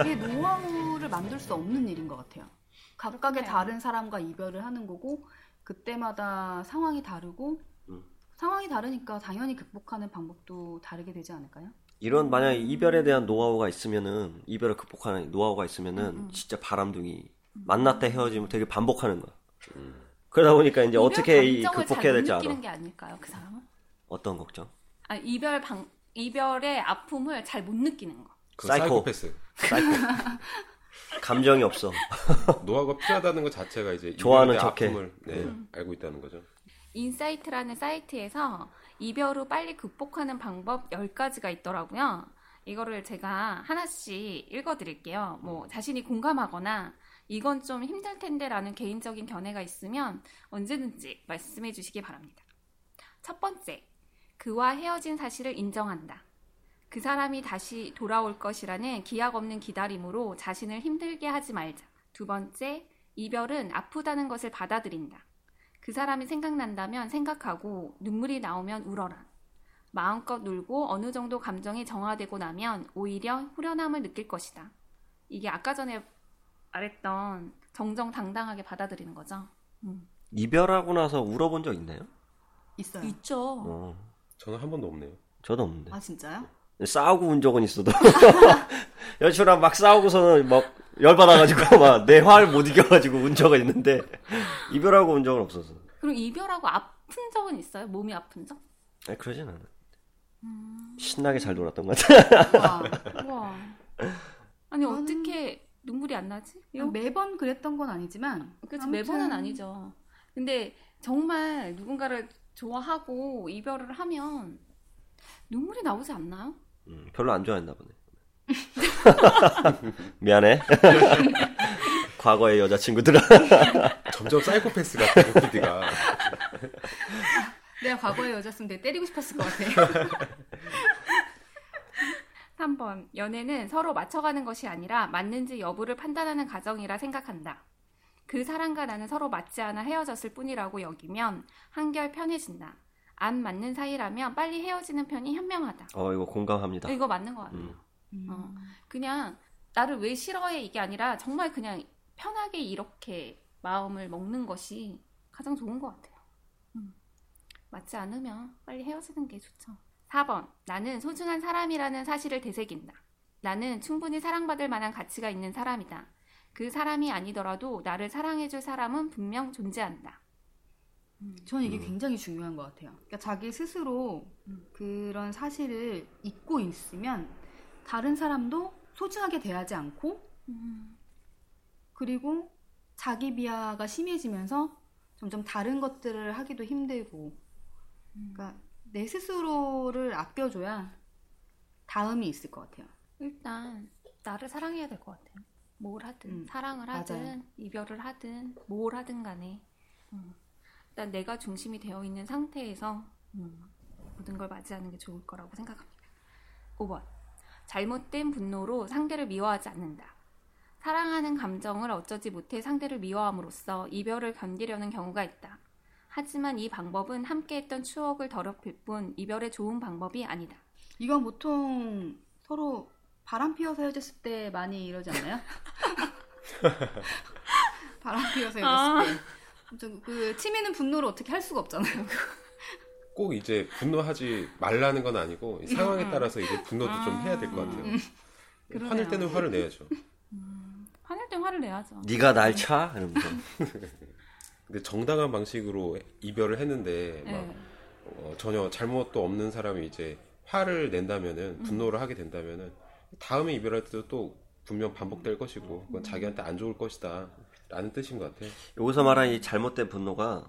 이게 노하우를 만들 수 없는 일인 것 같아요. 각각의 다른 사람과 이별을 하는 거고 그때마다 상황이 다르고 음. 상황이 다르니까 당연히 극복하는 방법도 다르게 되지 않을까요? 이런 만약에 이별에 대한 노하우가 있으면은 이별을 극복하는 노하우가 있으면은 음, 음. 진짜 바람둥이 만났다 헤어지면 되게 반복하는 거야. 음. 그러다 보니까 이제 어떻게 이 극복해야 될지 알아. 느끼는 게 아닐까요, 그 사람은? 어떤 걱정? 아 이별 방 이별의 아픔을 잘 못 느끼는 거. 사이코. 패스 사이코. 감정이 없어. 노하우가 필요하다는 것 자체가 이제 좋아하는 척해. 아픔을 네, 음. 알고 있다는 거죠. 인사이트라는 사이트에서 이별 후 빨리 극복하는 방법 10가지가 있더라고요. 이거를 제가 하나씩 읽어드릴게요. 뭐, 자신이 공감하거나, 이건 좀 힘들 텐데 라는 개인적인 견해가 있으면 언제든지 말씀해 주시기 바랍니다. 첫 번째, 그와 헤어진 사실을 인정한다. 그 사람이 다시 돌아올 것이라는 기약 없는 기다림으로 자신을 힘들게 하지 말자. 두 번째, 이별은 아프다는 것을 받아들인다. 그 사람이 생각난다면 생각하고 눈물이 나오면 울어라. 마음껏 울고 어느 정도 감정이 정화되고 나면 오히려 후련함을 느낄 것이다. 이게 아까 전에 말했던 정정당당하게 받아들이는 거죠. 음. 이별하고 나서 울어본 적 있나요? 있어요. 있죠. 어. 저는 한 번도 없네요. 저도 없는데. 아 진짜요? 싸우고 운 적은 있어도 여친랑 막 싸우고서는 막 열받아가지고 막 내 화를 못 이겨가지고 운 적은 있는데 이별하고 운 적은 없었어. 그럼 이별하고 아픈 적은 있어요? 몸이 아픈 적? 아니 그러진 않아. 음... 신나게 잘 놀았던 것 같아. 와, 와. 아니 저는... 어떻게 눈물이 안 나지? 매번 그랬던 건 아니지만. 그렇지 아무튼... 매번은 아니죠. 근데 정말 누군가를 좋아하고 이별을 하면 눈물이 나오지 않나요? 음, 별로 안 좋아했나 보네. 미안해. 과거의 여자친구들아. 점점 사이코패스 같아, PD가. 내가 과거의 여자였으면 되게 때리고 싶었을 것 같아. 3번. 연애는 서로 맞춰가는 것이 아니라 맞는지 여부를 판단하는 과정이라 생각한다. 그 사람과 나는 서로 맞지 않아 헤어졌을 뿐이라고 여기면 한결 편해진다. 안 맞는 사이라면 빨리 헤어지는 편이 현명하다. 어, 이거 공감합니다. 이거 맞는 것 같아요. 음. 어, 그냥 나를 왜 싫어해 이게 아니라 정말 그냥 편하게 이렇게 마음을 먹는 것이 가장 좋은 것 같아요. 음. 맞지 않으면 빨리 헤어지는 게 좋죠. 4번. 나는 소중한 사람이라는 사실을 되새긴다. 나는 충분히 사랑받을 만한 가치가 있는 사람이다. 그 사람이 아니더라도 나를 사랑해줄 사람은 분명 존재한다. 음. 저는 이게 음. 굉장히 중요한 것 같아요. 그러니까 자기 스스로 음. 그런 사실을 잊고 있으면 다른 사람도 소중하게 대하지 않고 음. 그리고 자기 비하가 심해지면서 점점 다른 것들을 하기도 힘들고 음. 그러니까 내 스스로를 아껴줘야 다음이 있을 것 같아요. 일단 나를 사랑해야 될 것 같아요. 뭘 하든 음, 사랑을 하든 맞아요. 이별을 하든 뭘 하든 간에 음. 일단 내가 중심이 되어 있는 상태에서 음, 모든 걸 맞이하는 게 좋을 거라고 생각합니다. 5번. 잘못된 분노로 상대를 미워하지 않는다. 사랑하는 감정을 어쩌지 못해 상대를 미워함으로써 이별을 견디려는 경우가 있다. 하지만 이 방법은 함께했던 추억을 더럽힐 뿐 이별의 좋은 방법이 아니다. 이건 보통 서로 바람 피워서 헤어졌을 때 많이 이러지 않나요? 바람 피워서 헤어졌을 아. 때. 그 치미는 분노를 어떻게 할 수가 없잖아요. 꼭 이제 분노하지 말라는 건 아니고 상황에 음. 따라서 이제 분노도 아~ 좀 해야 될 것 같아요. 음. 화낼 때는 화를 내야죠. 음. 화낼 땐 화를 내야죠. 네가 날 차? 이러면서. 근데 정당한 방식으로 이별을 했는데 막 네. 어, 전혀 잘못도 없는 사람이 이제 화를 낸다면은 음. 분노를 하게 된다면은 다음에 이별할 때도 또 분명 반복될 것이고 그건 자기한테 안 좋을 것이다. 라는 뜻인 것 같아요. 여기서 말하는 이 잘못된 분노가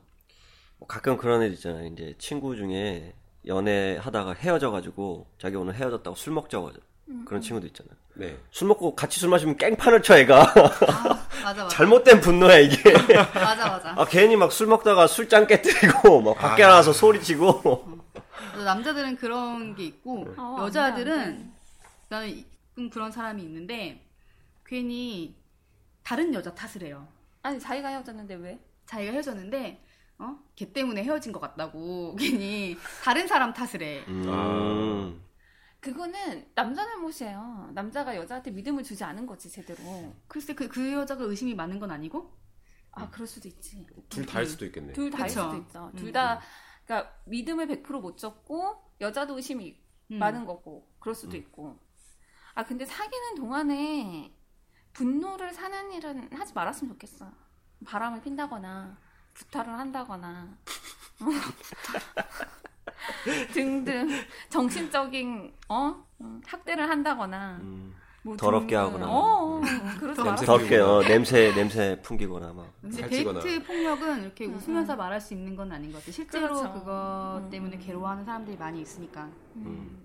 뭐 가끔 그런 애 있잖아요. 이제 친구 중에 연애하다가 헤어져가지고 자기 오늘 헤어졌다고 술 먹자고 하죠. 음. 그런 친구도 있잖아요. 네. 술 먹고 같이 술 마시면 깽판을 쳐 애가. 아, 맞아, 맞아. 잘못된 분노야 이게. 맞아 맞아. 아 괜히 막 술 먹다가 술잔 깨뜨리고 막 밖에 아, 나가서 소리치고. 남자들은 그런 게 있고 어, 여자들은 나는 그런 사람이 있는데 괜히 다른 여자 탓을 해요. 아니 자기가 헤어졌는데 왜? 자기가 헤어졌는데 어? 걔 때문에 헤어진 것 같다고 괜히 다른 사람 탓을 해. 음. 그거는 남자 잘못이에요. 남자가 여자한테 믿음을 주지 않은 거지 제대로. 글쎄 그, 그 여자가 의심이 많은 건 아니고? 아 그럴 수도 있지. 둘 다일 수도 있겠네. 둘 다일 수도 있죠. 둘다 그러니까 믿음을 100%못 줬고 여자도 의심이 음. 많은 거고 그럴 수도 음. 있고. 아 근데 사귀는 동안에 분노를 사는 일은 하지 말았으면 좋겠어. 바람을 핀다거나 구타를 한다거나 등등 정신적인 어 학대를 한다거나 음. 뭐 더럽게 등등. 하거나 어, 어, 그러지 더럽게 어, 냄새 냄새 풍기거나 막 근데 데이트 폭력은 이렇게 음, 웃으면서 음. 말할 수 있는 건 아닌 것 같아요 실제로 그렇죠. 그거 음. 때문에 괴로워하는 사람들이 많이 있으니까 음.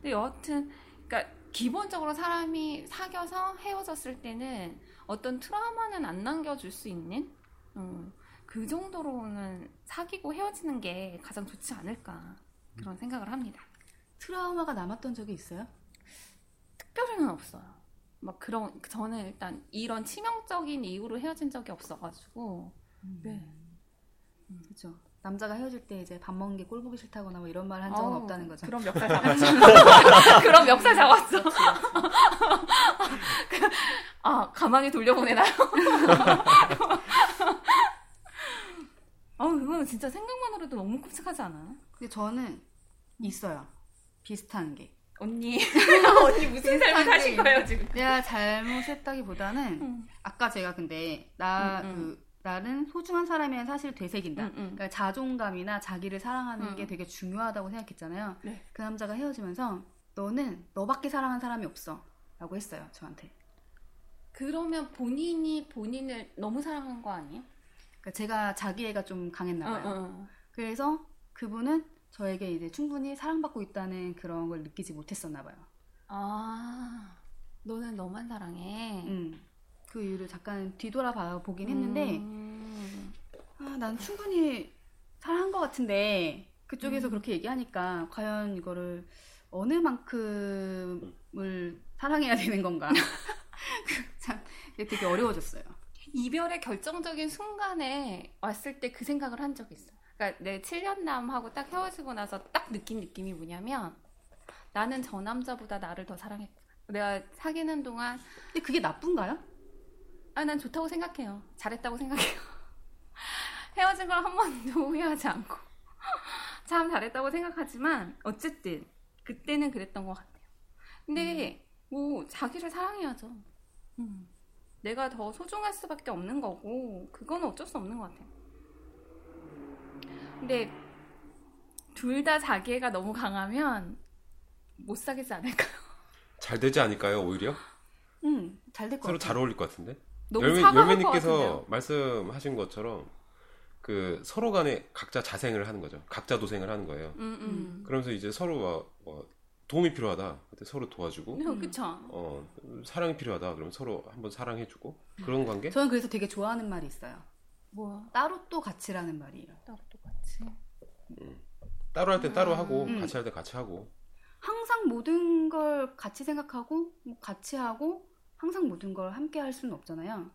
근데 여하튼 그러니까 기본적으로 사람이 사귀어서 헤어졌을 때는 어떤 트라우마는 안 남겨줄 수 있는 음, 그 정도로는 사귀고 헤어지는 게 가장 좋지 않을까 그런 생각을 합니다. 트라우마가 남았던 적이 있어요? 특별히는 없어요. 막 그런 저는 일단 이런 치명적인 이유로 헤어진 적이 없어가지고 음. 네. 음, 그렇죠. 남자가 헤어질 때 이제 밥 먹는 게 꼴 보기 싫다거나 뭐 이런 말 한 적은 어, 없다는 거죠. 그럼 멱살 잡았죠. 그럼 멱살 잡았죠. 아 가만히 돌려보내나요? 아 그거는 진짜 생각만으로도 너무 끔찍하지 않아요? 근데 저는 있어요. 비슷한 게. 언니 언니 무슨 삶을 사신 거예요 지금? 내가 잘못했다기보다는 음. 아까 제가 근데 나 음, 음. 그 나는 소중한 사람이란 사실을 되새긴다. 음, 음. 그러니까 자존감이나 자기를 사랑하는 음. 게 되게 중요하다고 생각했잖아요. 네. 그 남자가 헤어지면서 너는 너밖에 사랑한 사람이 없어 라고 했어요 저한테. 그러면 본인이 본인을 너무 사랑한 거 아니에요? 그러니까 제가 자기애가 좀 강했나 봐요. 어, 어. 그래서 그분은 저에게 이제 충분히 사랑받고 있다는 그런 걸 느끼지 못했었나 봐요. 아, 너는 너만 사랑해. 음. 그 이유를 잠깐 뒤돌아봐 보긴 했는데 음. 아, 난 충분히 사랑한 것 같은데 그쪽에서 음. 그렇게 얘기하니까 과연 이거를 어느 만큼을 사랑해야 되는 건가 참 되게 어려워졌어요. 이별의 결정적인 순간에 왔을 때 그 생각을 한 적이 있어요. 그러니까 내 7년남하고 딱 헤어지고 나서 딱 느낀 느낌이 뭐냐면 나는 저 남자보다 나를 더 사랑했다. 내가 사귀는 동안 근데 그게 나쁜가요? 아, 난 좋다고 생각해요. 잘했다고 생각해요. 헤어진 걸 한 번도 후회하지 않고. 참 잘했다고 생각하지만, 어쨌든, 그때는 그랬던 것 같아요. 근데, 음. 뭐, 자기를 사랑해야죠. 음. 내가 더 소중할 수밖에 없는 거고, 그거는 어쩔 수 없는 것 같아요. 근데, 둘 다 자기애가 너무 강하면, 못 사귀지 않을까요? 잘 되지 않을까요, 오히려? 응, 잘될 것 같아요. 서로 잘 어울릴 것 같은데? 열매, 열매님께서 말씀하신 것처럼 그 서로 간에 각자 자생을 하는 거죠. 각자 도생을 하는 거예요. 음, 음. 그러면서 이제 서로 뭐, 뭐 도움이 필요하다. 그때 서로 도와주고. 음. 그쵸. 어, 사랑이 필요하다. 그러면 서로 한번 사랑해주고. 그런 관계? 저는 그래서 되게 좋아하는 말이 있어요. 뭐 따로 또 같이라는 말이에요. 따로 또 같이. 음. 따로 할 때 따로 음. 하고, 같이 할 때 같이 하고. 항상 모든 걸 같이 생각하고, 뭐 같이 하고, 항상 모든 걸 함께 할 수는 없잖아요.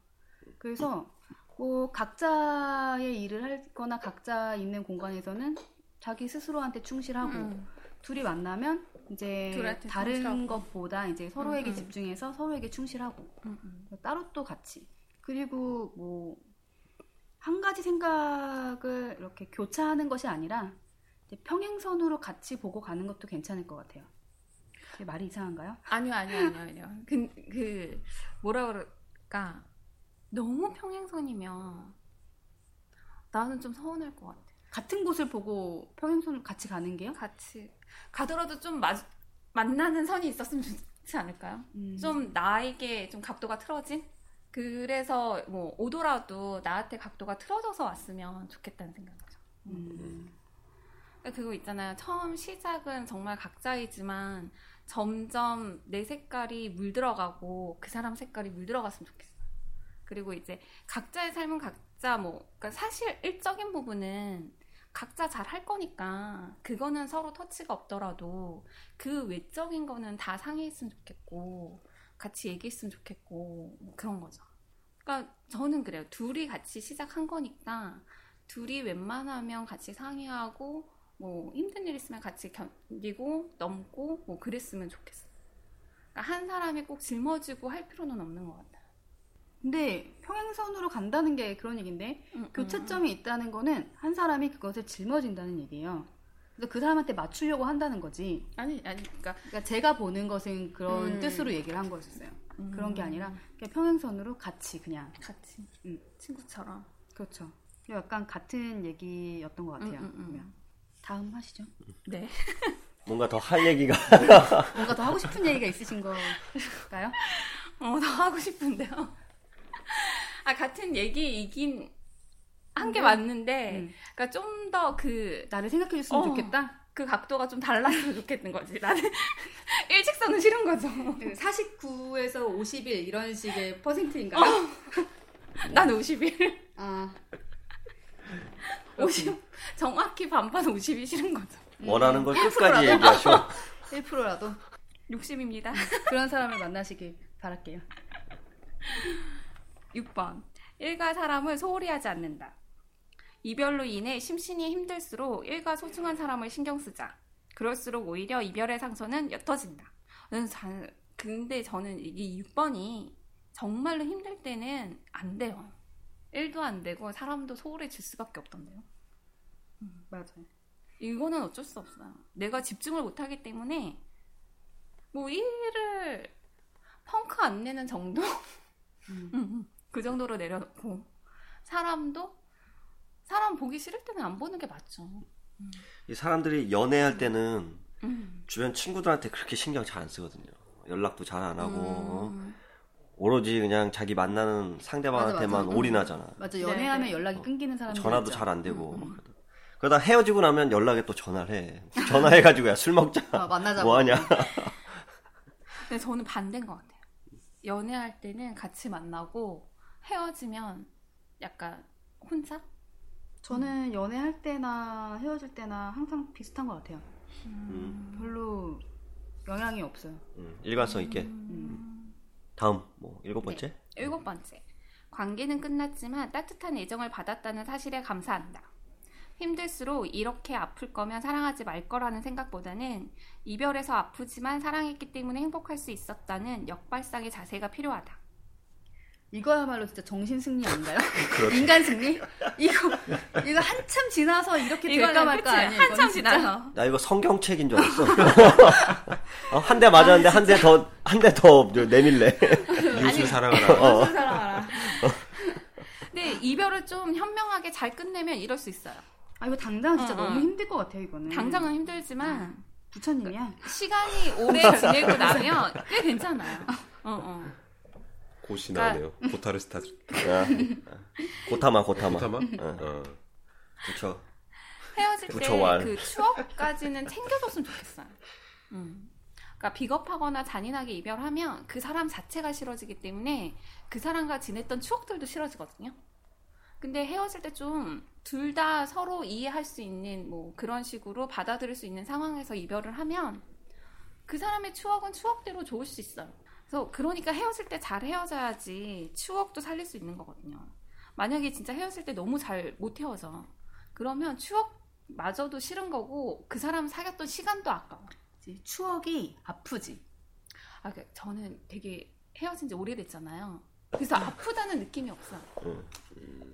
그래서 뭐 각자의 일을 할거나 각자 있는 공간에서는 자기 스스로한테 충실하고 음. 둘이 만나면 이제 다른 충실하고. 것보다 이제 서로에게 음, 음. 집중해서 서로에게 충실하고 음, 음. 따로 또 같이 그리고 뭐 한 가지 생각을 이렇게 교차하는 것이 아니라 평행선으로 같이 보고 가는 것도 괜찮을 것 같아요. 말이 이상한가요? 아니요, 아니요, 아니요, 아니요. 그, 그, 뭐라 그럴까. 너무 평행선이면 나는 좀 서운할 것 같아. 같은 곳을 보고 평행선을 같이 가는 게요? 같이. 가더라도 좀 마, 만나는 선이 있었으면 좋지 않을까요? 음. 좀 나에게 좀 각도가 틀어진? 그래서 뭐 오더라도 나한테 각도가 틀어져서 왔으면 좋겠다는 생각이죠. 음. 그거 있잖아요. 처음 시작은 정말 각자이지만 점점 내 색깔이 물들어가고 그 사람 색깔이 물들어갔으면 좋겠어. 그리고 이제 각자의 삶은 각자 뭐 그러니까 사실 일적인 부분은 각자 잘 할 거니까 그거는 서로 터치가 없더라도 그 외적인 거는 다 상의했으면 좋겠고 같이 얘기했으면 좋겠고 뭐 그런 거죠. 그러니까 저는 그래요. 둘이 같이 시작한 거니까 둘이 웬만하면 같이 상의하고 뭐 힘든 일 있으면 같이 견디고 넘고 뭐 그랬으면 좋겠어. 그러니까 한 사람이 꼭 짊어지고 할 필요는 없는 것 같아. 근데 평행선으로 간다는 게 그런 얘기인데 음, 교차점이 음. 있다는 거는 한 사람이 그것을 짊어진다는 얘기예요. 그래서 그 사람한테 맞추려고 한다는 거지. 아니 아니 그러니까, 그러니까 제가 보는 것은 그런 음. 뜻으로 얘기를 한 거였어요. 음. 그런 게 아니라 그냥 평행선으로 같이 그냥 같이 음. 친구처럼. 그렇죠. 약간 같은 얘기였던 것 같아요. 음, 다음 하시죠. 네. 뭔가 더 할 얘기가 뭔가 더 하고 싶은 얘기가 있으신 걸까요? 어, 더 하고 싶은데요. 아 같은 얘기이긴 한게 맞는데, 음. 그러니까 좀 더 그 나를 생각해 줬으면 어, 좋겠다. 그 각도가 좀 달랐으면 좋겠는 거지. 나는 일직선은 싫은 거죠. 49에서 51 이런 식의 퍼센트인가요? 어. 난 51. 아. 50 정확히 반반 50이 싫은 거죠. 원하는 걸 끝까지 얘기하셔. 1%라도 60입니다. 그런 사람을 만나시길 바랄게요. 6번. 일가 사람을 소홀히 하지 않는다. 이별로 인해 심신이 힘들수록 일가 소중한 사람을 신경 쓰자. 그럴수록 오히려 이별의 상처는 옅어진다. 근데 저는 이 6번이 정말로 힘들 때는 안 돼요. 일도 안 되고 사람도 소홀해질 수밖에 없던데요. 음, 맞아요. 이거는 어쩔 수 없어요. 내가 집중을 못하기 때문에 뭐 일을 펑크 안 내는 정도? 음. 그 정도로 내려놓고 사람도 사람 보기 싫을 때는 안 보는 게 맞죠. 음. 이 사람들이 연애할 때는 음. 주변 친구들한테 그렇게 신경 잘 안 쓰거든요. 연락도 잘 안 하고 음. 오로지 그냥 자기 만나는 상대방한테만 맞아, 맞아. 올인하잖아. 맞아 연애하면 네, 네. 연락이 끊기는 사람 전화도 잘 안 되고 그러다 헤어지고 나면 연락에 또 전화를 해. 전화해가지고 야 술 먹자. 어, 만나자. 뭐하냐. 근데 저는 반대인 것 같아요. 연애할 때는 같이 만나고 헤어지면 약간 혼자? 저는 음. 연애할 때나 헤어질 때나 항상 비슷한 것 같아요. 음. 별로 영향이 없어요. 음, 일관성 있게. 음. 다음 뭐 일곱 번째? 네, 일곱 번째. 관계는 끝났지만 따뜻한 애정을 받았다는 사실에 감사한다. 힘들수록 이렇게 아플 거면 사랑하지 말 거라는 생각보다는 이별에서 아프지만 사랑했기 때문에 행복할 수 있었다는 역발상의 자세가 필요하다. 이거야말로 진짜 정신 승리 아닌가요? 그렇죠. 인간 승리? 이거 이거 한참 지나서 이렇게 될까 말까 아니에요? 한참 지나서. 나 이거 성경책인 줄 알았어. 어, 한대 맞았는데 아, 한대 더 한 대 더 내밀래. 이웃을 사랑하라. 어. 이웃을 사랑하라. 근데 이별을 좀 현명하게 잘 끝내면 이럴 수 있어요. 아 이거 당장 진짜 어, 너무 어. 힘들 것 같아요 이거는. 당장은 힘들지만 음. 부처님이야. 시간이 오래 지내고 나면 꽤 괜찮아요. 어 어. 고시 나오네요. 그러니까... 고타르스타. 아, 고타마 고타마. 고타마? 어. 어. 헤어질 때 그 추억까지는 챙겨줬으면 좋겠어요. 음. 그러니까 비겁하거나 잔인하게 이별하면 그 사람 자체가 싫어지기 때문에 그 사람과 지냈던 추억들도 싫어지거든요. 근데 헤어질 때 좀 둘 다 서로 이해할 수 있는 뭐 그런 식으로 받아들일 수 있는 상황에서 이별을 하면 그 사람의 추억은 추억대로 좋을 수 있어요. 그래서 그러니까 헤어질 때 잘 헤어져야지 추억도 살릴 수 있는 거거든요. 만약에 진짜 헤어질 때 너무 잘 못 헤어져. 그러면 추억마저도 싫은 거고 그 사람 사귀었던 시간도 아까워. 추억이 아프지. 아, 그 저는 되게 헤어진 지 오래됐잖아요. 그래서 아프다는 느낌이 없어요.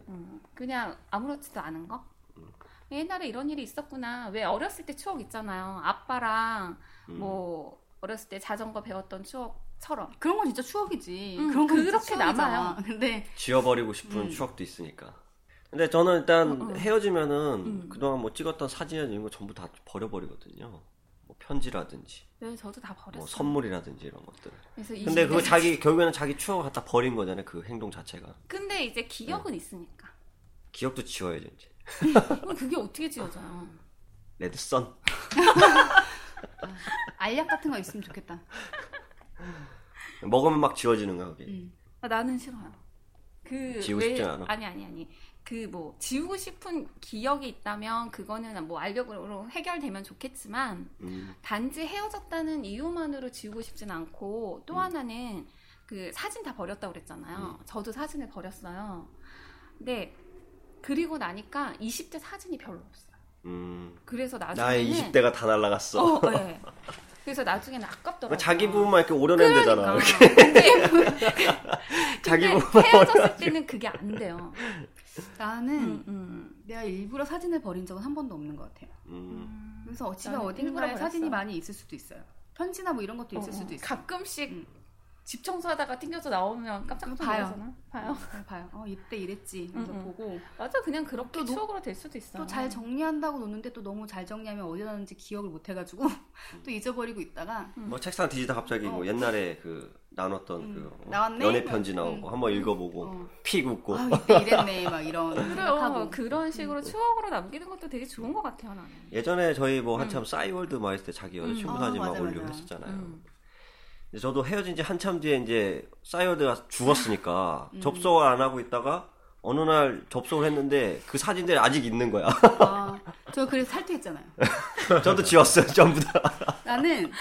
음, 그냥 아무렇지도 않은 거? 옛날에 이런 일이 있었구나. 왜 어렸을 때 추억 있잖아요. 아빠랑 음. 뭐 어렸을 때 자전거 배웠던 추억 처럼. 그런 건 진짜 추억이지. 음, 그런 건 그렇게 남아요. 근데 지워버리고 싶은 음. 추억도 있으니까. 근데 저는 일단 어, 어. 헤어지면은 음. 그동안 뭐 찍었던 사진이나 이런 거 전부 다 버려버리거든요. 뭐 편지라든지. 네, 저도 다 버렸어요. 뭐 선물이라든지 이런 것들. 근데 그거 자기 결국에는 자기 추억을 갖다 버린 거잖아요. 그 행동 자체가. 근데 이제 기억은 네. 있으니까. 기억도 지워야죠 이제. 그게 어떻게 지워져요? 레드선. 알약 같은 거 있으면 좋겠다. 먹으면 막 지워지는 거야 그게. 음. 아, 나는 싫어요. 그 지우고 싶지 않아. 아니 아니 아니. 그 뭐 지우고 싶은 기억이 있다면 그거는 뭐 알력으로 해결되면 좋겠지만 음. 단지 헤어졌다는 이유만으로 지우고 싶진 않고 또 음. 하나는 그 사진 다 버렸다고 그랬잖아요. 음. 저도 사진을 버렸어요. 근데 그리고 나니까 20대 사진이 별로 없어요. 음. 그래서 나중에 나의 20대가 다 날라갔어. 어, 네. 그래서 나중에는 아깝더라고요. 자기 부분만 이렇게 오려내면 그러니까. 되잖아. 근데, 자기 부분만 헤어졌을 때는 그게 안 돼요. 나는 음, 음. 내가 일부러 사진을 버린 적은 한 번도 없는 것 같아요. 음. 그래서 집에 어딘가에 사진이. 많이 있을 수도 있어요. 편지나 뭐 이런 것도 있을 어, 수도 있어요. 가끔씩 음. 집 청소하다가 튕겨서 나오면 깜짝 봐요. 놀라잖아. 봐요. 어, 봐요. 어, 이때 이랬지. 그래서 음, 음. 보고 맞아, 그냥 그렇게 추억으로 될 수도 있어. 또 잘 정리한다고 놓는데 또 너무 잘 정리하면 어디다 놨는지 기억을 못 해가지고 또 잊어버리고 있다가 뭐 책상 뒤지다 갑자기 뭐 어. 옛날에 그 나눴던 음. 그 어, 나왔네? 연애 편지 음. 나오고 한번 읽어보고 어. 픽 웃고 아 이때 이랬네 막 이런 그래요. 그런 식으로 추억으로 남기는 것도 되게 좋은 것 같아요, 나는. 예전에 저희 뭐 한참 싸이월드 막 했을 때 자기 여자친구 음. 사진 아, 막 맞아, 올리고 맞아. 했었잖아요. 음. 저도 헤어진 지 한참 뒤에 이제 싸이월드가 죽었으니까 음. 접속을 안 하고 있다가 어느 날 접속을 했는데 그 사진들이 아직 있는 거야. 아, 저 그래서 탈퇴했잖아요. 저도 지웠어요, 전부 다. 나는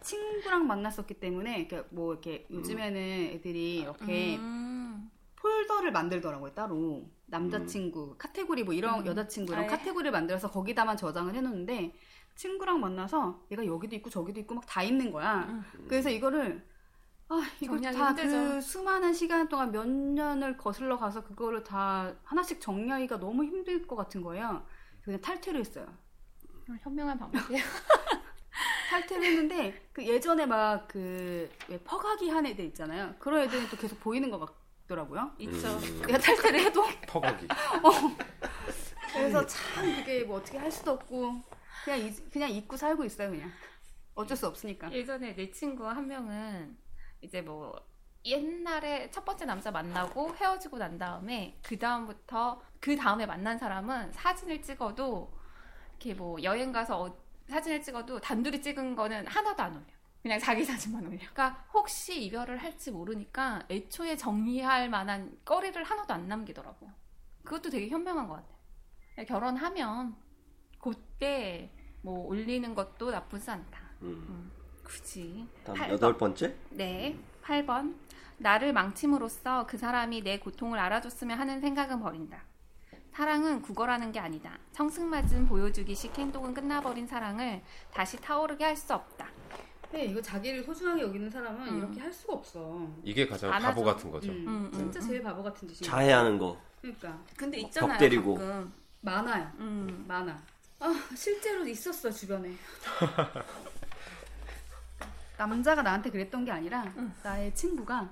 친구랑 만났었기 때문에 이렇게 뭐 이렇게 음. 요즘에는 애들이 이렇게 음. 폴더를 만들더라고요 따로 남자친구 카테고리 뭐 이런 음. 여자친구 이런 아예. 카테고리를 만들어서 거기다만 저장을 해놓는데 친구랑 만나서 얘가 여기도 있고 저기도 있고 막 다 있는 거야 음. 그래서 이거를 아 이걸 다 그. 수많은 시간 동안 몇 년을 거슬러 가서 그거를 다 하나씩 정리하기가 너무 힘들 것 같은 거예요 그냥 탈퇴를 했어요 어, 현명한 방법이에요. 탈퇴를 했는데 그 예전에 막 그 퍼가기 한 애들 있잖아요 그런 애들이 또 계속 보이는 것 같더라고요 있죠. 음. 내가 탈퇴를 해도 퍼가기. 그래서 참 그게 뭐 어떻게 할 수도 없고 그냥 잊- 그냥 잊고 살고 있어요 그냥 어쩔 수 없으니까 예전에 내 친구 한 명은 이제 뭐 옛날에 첫 번째 남자 만나고 헤어지고 난 다음에 그 다음부터 그 다음에 만난 사람은 사진을 찍어도 이렇게 뭐 여행 가서 어- 사진을 찍어도 단둘이 찍은 거는 하나도 안 올려. 그냥 자기 사진만 올려. 그러니까 혹시 이별을 할지 모르니까 애초에 정리할 만한 거리를 하나도 안 남기더라고. 그것도 되게 현명한 것 같아. 결혼하면 그때 뭐 올리는 것도 나쁘지 않다. 음. 굳이. 다음 팔 여덟 번. 번째? 네. 8번. 나를 망침으로써 그 사람이 내 고통을 알아줬으면 하는 생각은 버린다. 사랑은 구걸하는 게 아니다. 청승맞은 보여주기식 행동은 끝나버린 사랑을 다시 타오르게 할 수 없다. 근데 이거 자기를 소중하게 여기는 사람은 음. 이렇게 할 수가 없어 이게 가장 안 바보 하죠. 같은 거죠. 음, 음, 음, 진짜 음. 제일 바보 같은 짓이 자해하는 거. 그러니까 근데 벽 있잖아요. 때리고. 가끔. 많아요 음. 많아 아 실제로 있었어 주변에 남자가 나한테 그랬던 게 아니라 나의 친구가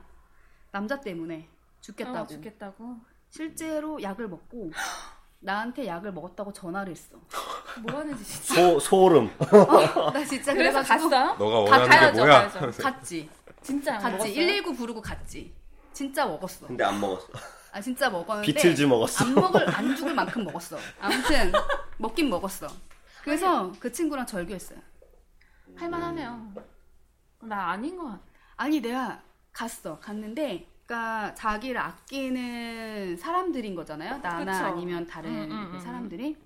남자 때문에 죽겠다고 어, 죽겠다고. 실제로 약을 먹고 나한테 약을 먹었다고 전화를 했어 뭐 하는 짓이지? 소, 소름. 나 진짜 그래서 갔어요? 너가 가- 원하는 게 가야죠, 뭐야? 가야죠. 갔지 진짜 안 갔지 먹었어요? 119 부르고 갔지 진짜 먹었어 근데 안 먹었어. 아 진짜 먹었는데 비틀즈 먹었어. 안 먹을 안 죽을 만큼 먹었어 아무튼 먹긴 먹었어 그래서 그 친구랑 절교했어요 할만하네요. 나 아닌 것 같아. 아니 내가 갔어 갔는데 그러니까 자기를 아끼는 사람들인 거잖아요 나나 그쵸. 아니면 다른 음, 음, 그 음. 사람들이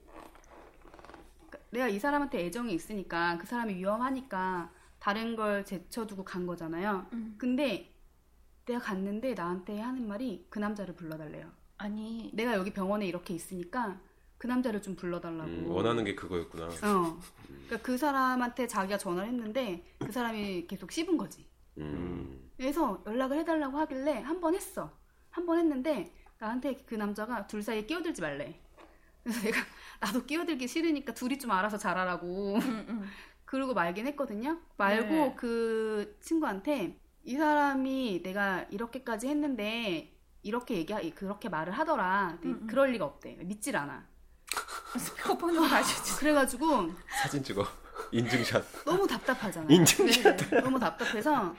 그러니까 내가 이 사람한테 애정이 있으니까 그 사람이 위험하니까 다른 걸 제쳐두고 간 거잖아요 음. 근데 내가 갔는데 나한테 하는 말이 그 남자를 불러달래요 아니 내가 여기 병원에 이렇게 있으니까 그 남자를 좀 불러달라고 음, 원하는 게 그거였구나. 어. 그러니까 그 사람한테 자기가 전화를 했는데 그 사람이 계속 씹은 거지 음. 그래서 연락을 해달라고 하길래 한 번 했어. 한 번 했는데 나한테 그 남자가 둘 사이에 끼어들지 말래. 그래서 내가 나도 끼어들기 싫으니까 둘이 좀 알아서 잘하라고 음, 음. 그러고 말긴 했거든요. 말고 네. 그 친구한테 이 사람이 내가 이렇게까지 했는데 이렇게 얘기 그렇게 말을 하더라. 음. 그럴 리가 없대. 믿질 않아. 스피커폰으로 다시 주 그래가지고 사진 찍어. 인증샷. 너무 답답하잖아요. 인증샷. 네, 너무 답답해서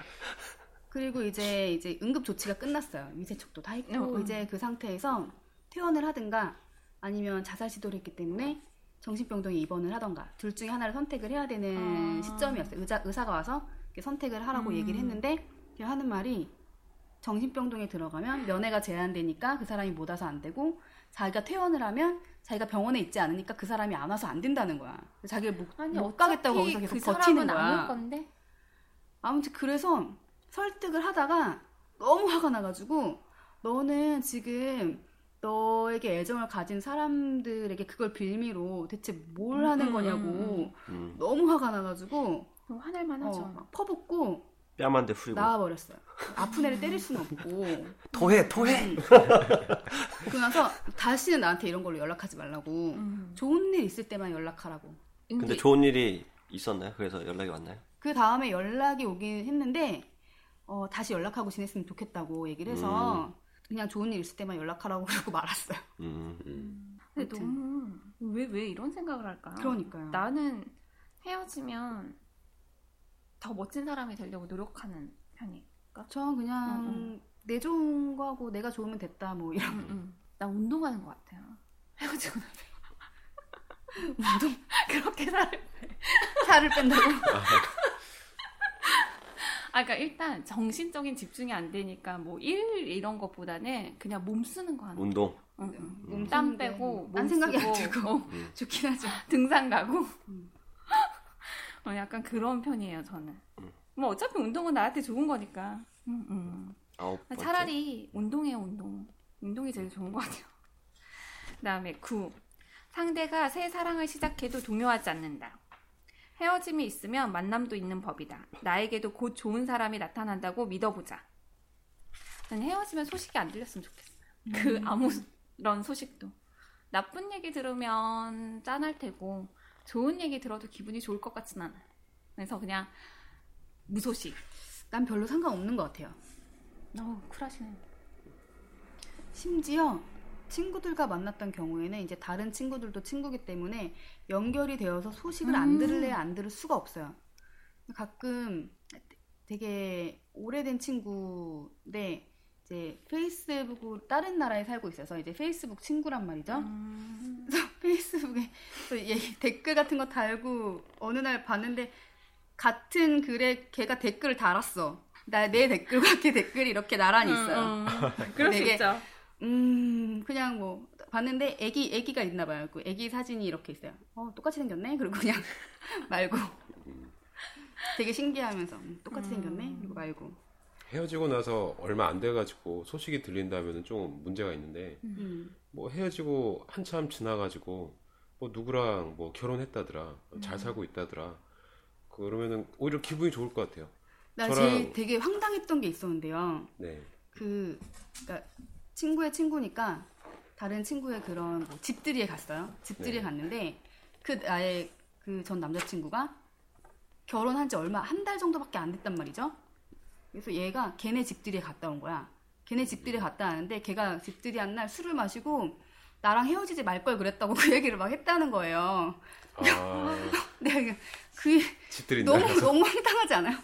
그리고 이제 이제 응급 조치가 끝났어요. 위세척도 다 했고 어, 어. 이제 그 상태에서 퇴원을 하든가 아니면 자살 시도를 했기 때문에 정신병동에 입원을 하던가 둘 중에 하나를 선택을 해야 되는 아. 시점이었어요. 의사, 의사가 와서 선택을 하라고 음. 얘기를 했는데 하는 말이 정신병동에 들어가면 면회가 제한되니까 그 사람이 못 와서 안 되고 자기가 퇴원을 하면 자기가 병원에 있지 않으니까 그 사람이 안 와서 안 된다는 거야. 자기를 못, 아니 못 가겠다고 거기서 계속 그 버티는 거야. 아무튼 그래서 설득을 하다가 너무 화가 나가지고 너는 지금 너에게 애정을 가진 사람들에게 그걸 빌미로 대체 뭘 하는 음, 거냐고 음, 음. 너무 화가 나가지고 어, 화낼 만 하죠. 어, 막 퍼붓고 뺨한대 후리고 나와버렸어요. 아픈 애를 때릴 수는 없고. 토해 토해. 그러고 나서 다시는 나한테 이런 걸로 연락하지 말라고. 음. 좋은 일 있을 때만 연락하라고. 근데 좋은 일이 있었나요? 그래서 연락이 왔나요? 그 다음에 연락이 오긴 했는데 어, 다시 연락하고 지냈으면 좋겠다고 얘기를 해서 그냥 좋은 일 있을 때만 연락하라고 그러고 말았어요. 음. 근데. 너무 왜왜 이런 생각을 할까? 그러니까요. 나는 헤어지면 더 멋진 사람이 되려고 노력하는 편이니까. 전 그냥 응, 응. 내 좋은 거하고 내가 좋으면 됐다 뭐 이런 음, 음. 나 운동하는 것 같아요. 헤어지고 나면 운동 그렇게 살을. 살을 뺀다고. 아, 그러니까 일단 정신적인 집중이 안 되니까 뭐 일 이런 것보다는 그냥 몸 쓰는 거 하는. 거. 운동. 응, 응. 몸땀 쓰는 게 빼고 딴몸 생각이 안 들고. 어, 좋긴 하죠. 등산 가고. 음. 어, 약간 그런 편이에요 저는. 음. 뭐 어차피 운동은 나한테 좋은 거니까. 음, 음. 아홉 번째. 차라리 운동해요 운동. 운동이 제일 좋은 것 같아요. 그 다음에 9. 상대가 새 사랑을 시작해도 동요하지 않는다. 헤어짐이 있으면 만남도 있는 법이다. 나에게도 곧 좋은 사람이 나타난다고 믿어보자. 난 헤어지면 소식이 안 들렸으면 좋겠어요. 그 아무런 소식도. 나쁜 얘기 들으면 짠할 테고 좋은 얘기 들어도 기분이 좋을 것 같진 않아요. 그래서 그냥 무소식. 난 별로 상관없는 것 같아요. 어우 쿨하시네. 심지어 친구들과 만났던 경우에는 이제 다른 친구들도 친구기 때문에 연결이 되어서 소식을 안 음. 들을래야 안 들을 수가 없어요. 가끔 되게 오래된 친구인데 이제 페이스북으로 다른 나라에 살고 있어서 이제 페이스북 친구란 말이죠. 음. 페이스북에 댓글 같은 거 달고 어느 날 봤는데 같은 글에 걔가 댓글을 달았어. 나 내 댓글과 걔 댓글이 이렇게 나란히 있어요. 음, 음. 그럴 수 있죠. 음, 그냥 뭐 봤는데 애기 애기가 있나 봐요. 그 애기 사진이 이렇게 있어요. 어, 똑같이 생겼네. 그리고 그냥 말고 되게 신기하면서 음, 똑같이 생겼네. 그리고 말고. 헤어지고 나서 얼마 안 돼가지고 소식이 들린다면 좀 문제가 있는데 음. 뭐 헤어지고 한참 지나가지고 뭐 누구랑 뭐 결혼했다더라 잘 살고 있다더라 그러면은 오히려 기분이 좋을 것 같아요. 나 저랑- 제일 되게 황당했던 게 있었는데요. 네. 그 그러니까 친구의 친구니까 다른 친구의 그런 뭐 집들이에 갔어요. 집들이에 네. 갔는데 그 나의 그 전 남자친구가 결혼한 지 얼마 한 달 정도밖에 안 됐단 말이죠. 그래서 얘가 걔네 집들이에 갔다 온 거야. 걔네 집들이에 갔다 왔는데 걔가 집들이 한 날 술을 마시고 나랑 헤어지지 말 걸 그랬다고 그 얘기를 막 했다는 거예요. 아, 내가 그 집들이 너무 나가서 너무 황당하지 않아요?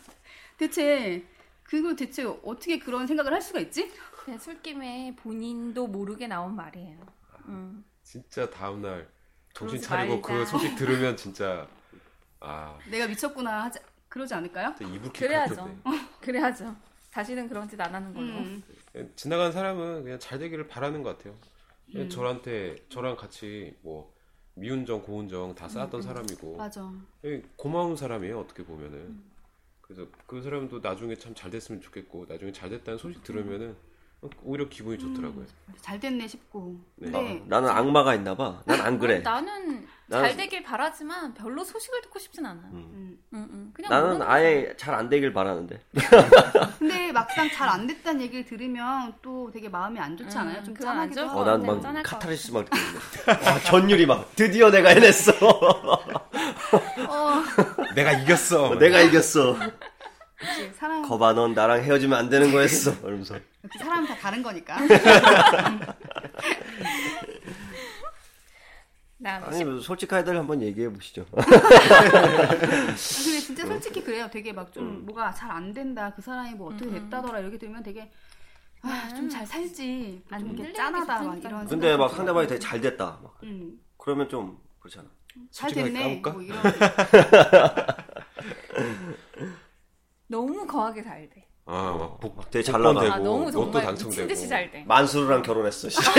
대체 그거 대체 어떻게 그런 생각을 할 수가 있지? 그냥 술김에 본인도 모르게 나온 말이에요. 음. 진짜 다음날 정신 차리고 말자. 그 소식 들으면 진짜 아 내가 미쳤구나 하지 그러지 않을까요? 그래야죠. 같은데 그래야죠. 다시는 그런 짓 안 하는 걸로. 음. 지나간 사람은 그냥 잘 되기를 바라는 것 같아요. 그냥 음. 저한테 저랑 같이 뭐 미운정 고운정 다 쌓았던 음, 사람이고 맞아. 예, 고마운 사람이에요 어떻게 보면은 그래서 그 사람도 나중에 참 잘 됐으면 좋겠고 나중에 잘 됐다는 소식 들으면은 오히려 기분이 좋더라고요. 잘 됐네 싶고. 네. 근데 아, 나는 악마가 있나 봐. 난 안 그래. 나는 잘 되길 바라지만 별로 소식을 듣고 싶진 않아요. 음. 음. 응, 응. 그냥 나는 아예 잘 안 되길 바라는데. 근데 막상 잘 안 됐다는 얘기를 들으면 또 되게 마음이 안 좋지 음, 않아요? 좀 그건 안 짠하기도 하고. 어, 난막 짠할 것 카타르시스 막 느끼는데. 와, 전율이 막 드디어 내가 해냈어. 어, 내가 이겼어. 내가 이겼어. 거봐, 넌 나랑 헤어지면 안 되는 거였어. 이러면서. 역시 사람 다 다른 거니까. 아니, 뭐 솔직하게들 한번 얘기해 보시죠. 근데 진짜 솔직히 그래요. 되게 막좀 음. 뭐가 잘 안 된다. 그 사람이 뭐 어떻게 됐다더라 이렇게 들으면 되게 아, 좀 잘 살지. 좀 이렇게 흔들리는 짠하다 게 막. 이런. 근데 막 상대방이 되게 잘 됐다. 막. 음, 그러면 좀 그렇잖아. 잘 됐네. 까볼까? 뭐 이런. 너무 거하게 잘 돼. 아, 막 복, 되게 잘 복권 나가. 되고, 아 너무 로또 정말 당첨되고. 미친 듯이 잘 돼. 만수르랑 결혼했어. 씨.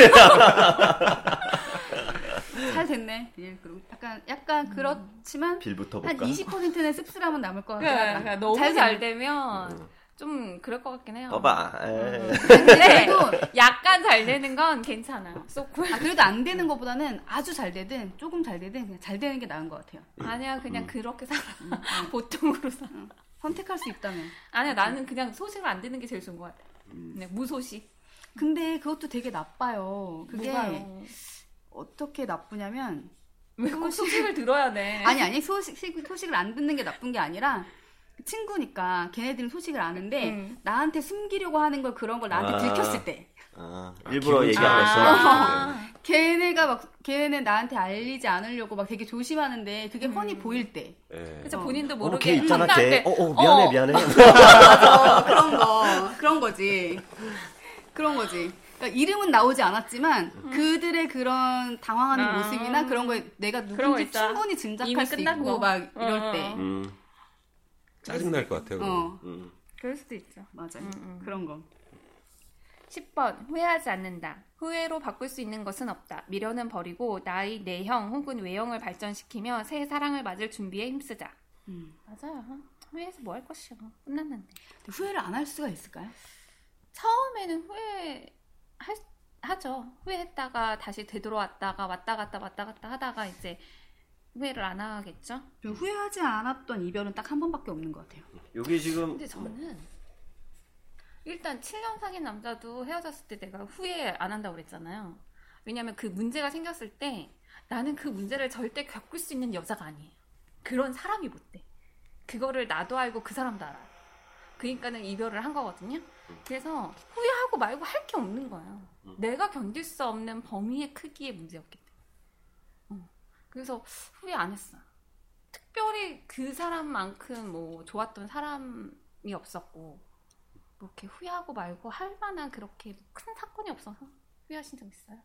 잘 됐네. 예, 그리고 약간 약간 그렇지만 빌부터 한 볼까? 20%는 씁쓸함은 남을 것 같아요. 그러니까, 그러니까 너무 잘, 되면 좀 그럴 것 같긴 해요. 봐봐. 음. 근데 약간 잘 되는 건 괜찮아요. 쏘고. 아, 그래도 안 되는 것보다는 아주 잘 되든 조금 잘 되든 그냥 잘 되는 게 나은 것 같아요. 아니야 그냥 음. 그렇게 살아. 보통으로 살아. 선택할 수 있다면. 아니야 나는 그냥 소식을 안 듣는 게 제일 좋은 것 같아. 음. 그냥 무소식. 근데 그것도 되게 나빠요. 그게 뭐가요? 어떻게 나쁘냐면 왜꼭 소식을 들어야 돼? 아니 아니 소식 소식을 안 듣는 게 나쁜 게 아니라 친구니까 걔네들은 소식을 아는데 음. 나한테 숨기려고 하는 걸 그런 걸 나한테 아. 들켰을 때 아, 일부러 얘기 안 했어. 아. 걔네가 막 걔네는 나한테 알리지 않으려고 막 되게 조심하는데 그게 뻔히 보일 때 예. 그쵸 어. 본인도 어, 모르게 걔 있잖아, 걔. 어, 어, 미안해, 어. 미안해. 맞아 그런 거 그런 거지 그런 거지 그러니까 이름은 나오지 않았지만 그들의 그런 당황하는 아. 모습이나 그런 거에 내가 누군지. 충분히 짐작할 수 있고 거. 막 이럴 어, 때 어. 음, 짜증 날 것 같아요. 어, 음. 그럴 수도 있죠. 맞아요. 음, 음. 그런 거. 10번 후회하지 않는다. 후회로 바꿀 수 있는 것은 없다. 미련은 버리고 나의 내형 혹은 외형을 발전시키며 새 사랑을 맞을 준비에 힘쓰자. 음. 맞아요. 후회해서 뭐 할 것이야. 끝났는데. 후회를 안 할 수가 있을까요? 처음에는 후회 할, 하죠. 후회했다가 다시 되돌아왔다가 왔다 갔다 왔다 갔다 하다가 이제 후회를 안 하겠죠. 저 후회하지 않았던 이별은 딱 한 번밖에 없는 것 같아요. 여기 지금 근데 저는 일단 7년 사귄 남자도 헤어졌을 때 내가 후회 안 한다고 그랬잖아요. 왜냐면 그 문제가 생겼을 때 나는 그 문제를 절대 겪을 수 있는 여자가 아니에요. 그런 사람이 못 돼. 그거를 나도 알고 그 사람도 알아요. 그러니까는 이별을 한 거거든요. 그래서 후회하고 말고 할 게 없는 거예요. 내가 견딜 수 없는 범위의 크기의 문제였기 때문에. 어. 그래서 후회 안 했어요. 특별히 그 사람만큼 뭐 좋았던 사람이 없었고 뭐 이렇게 후회하고 말고 할 만한 그렇게 큰 사건이 없어서 후회하신 적 있어요?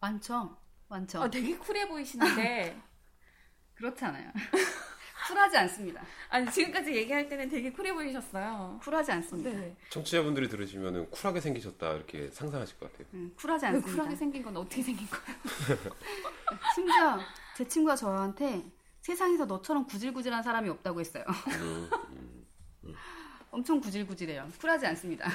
많죠. 많죠. 아, 되게 쿨해 보이시는데 그렇지 않아요. 쿨하지 않습니다. 아니 지금까지 얘기할 때는 되게 쿨해 보이셨어요. 쿨하지 않습니다. 네. 청취자분들이 들으시면 쿨하게 생기셨다 이렇게 상상하실 것 같아요. 음, 쿨하지 그 않습니다. 쿨하게 생긴 건 어떻게 생긴 거예요? 심지어 제 친구가 저한테 세상에서 너처럼 구질구질한 사람이 없다고 했어요. 엄청 구질구질해요. 쿨하지 않습니다.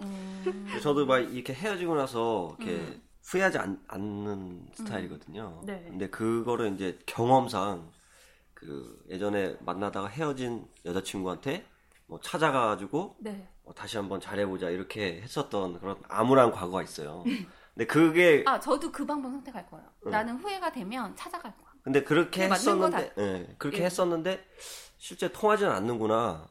음, 저도 막 이렇게 헤어지고 나서 이렇게 후회하지 않, 는 스타일이거든요. 네. 근데 그거를 이제 경험상 그 예전에 만나다가 헤어진 여자친구한테 뭐 찾아가가지고 네. 어, 다시 한번 잘해보자 이렇게 했었던 그런 암울한 과거가 있어요. 근데 그게 아 저도 그 방법 선택할 거예요. 나는 후회가 되면 찾아갈 거야. 근데 그렇게 맞는 했었는데, 예, 그렇게 예. 했었는데 실제 통하지는 않는구나.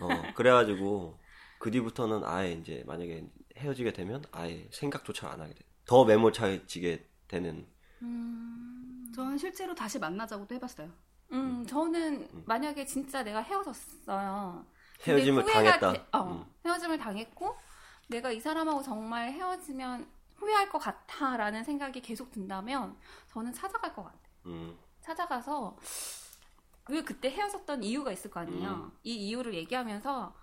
어, 그래가지고 그 뒤부터는 아예 이제 만약에 헤어지게 되면 아예 생각조차 안 하게 돼. 더 매몰차지게 되는. 음, 저는 실제로 다시 만나자고도 해봤어요. 음 저는 만약에 진짜 내가 헤어졌어요. 헤어짐을 당했다. 돼- 어, 음. 헤어짐을 당했고 내가 이 사람하고 정말 헤어지면 후회할 것 같아라는 생각이 계속 든다면 저는 찾아갈 것 같아요. 음. 찾아가서 왜 그때 헤어졌던 이유가 있을 거 아니에요. 음. 이 이유를 얘기하면서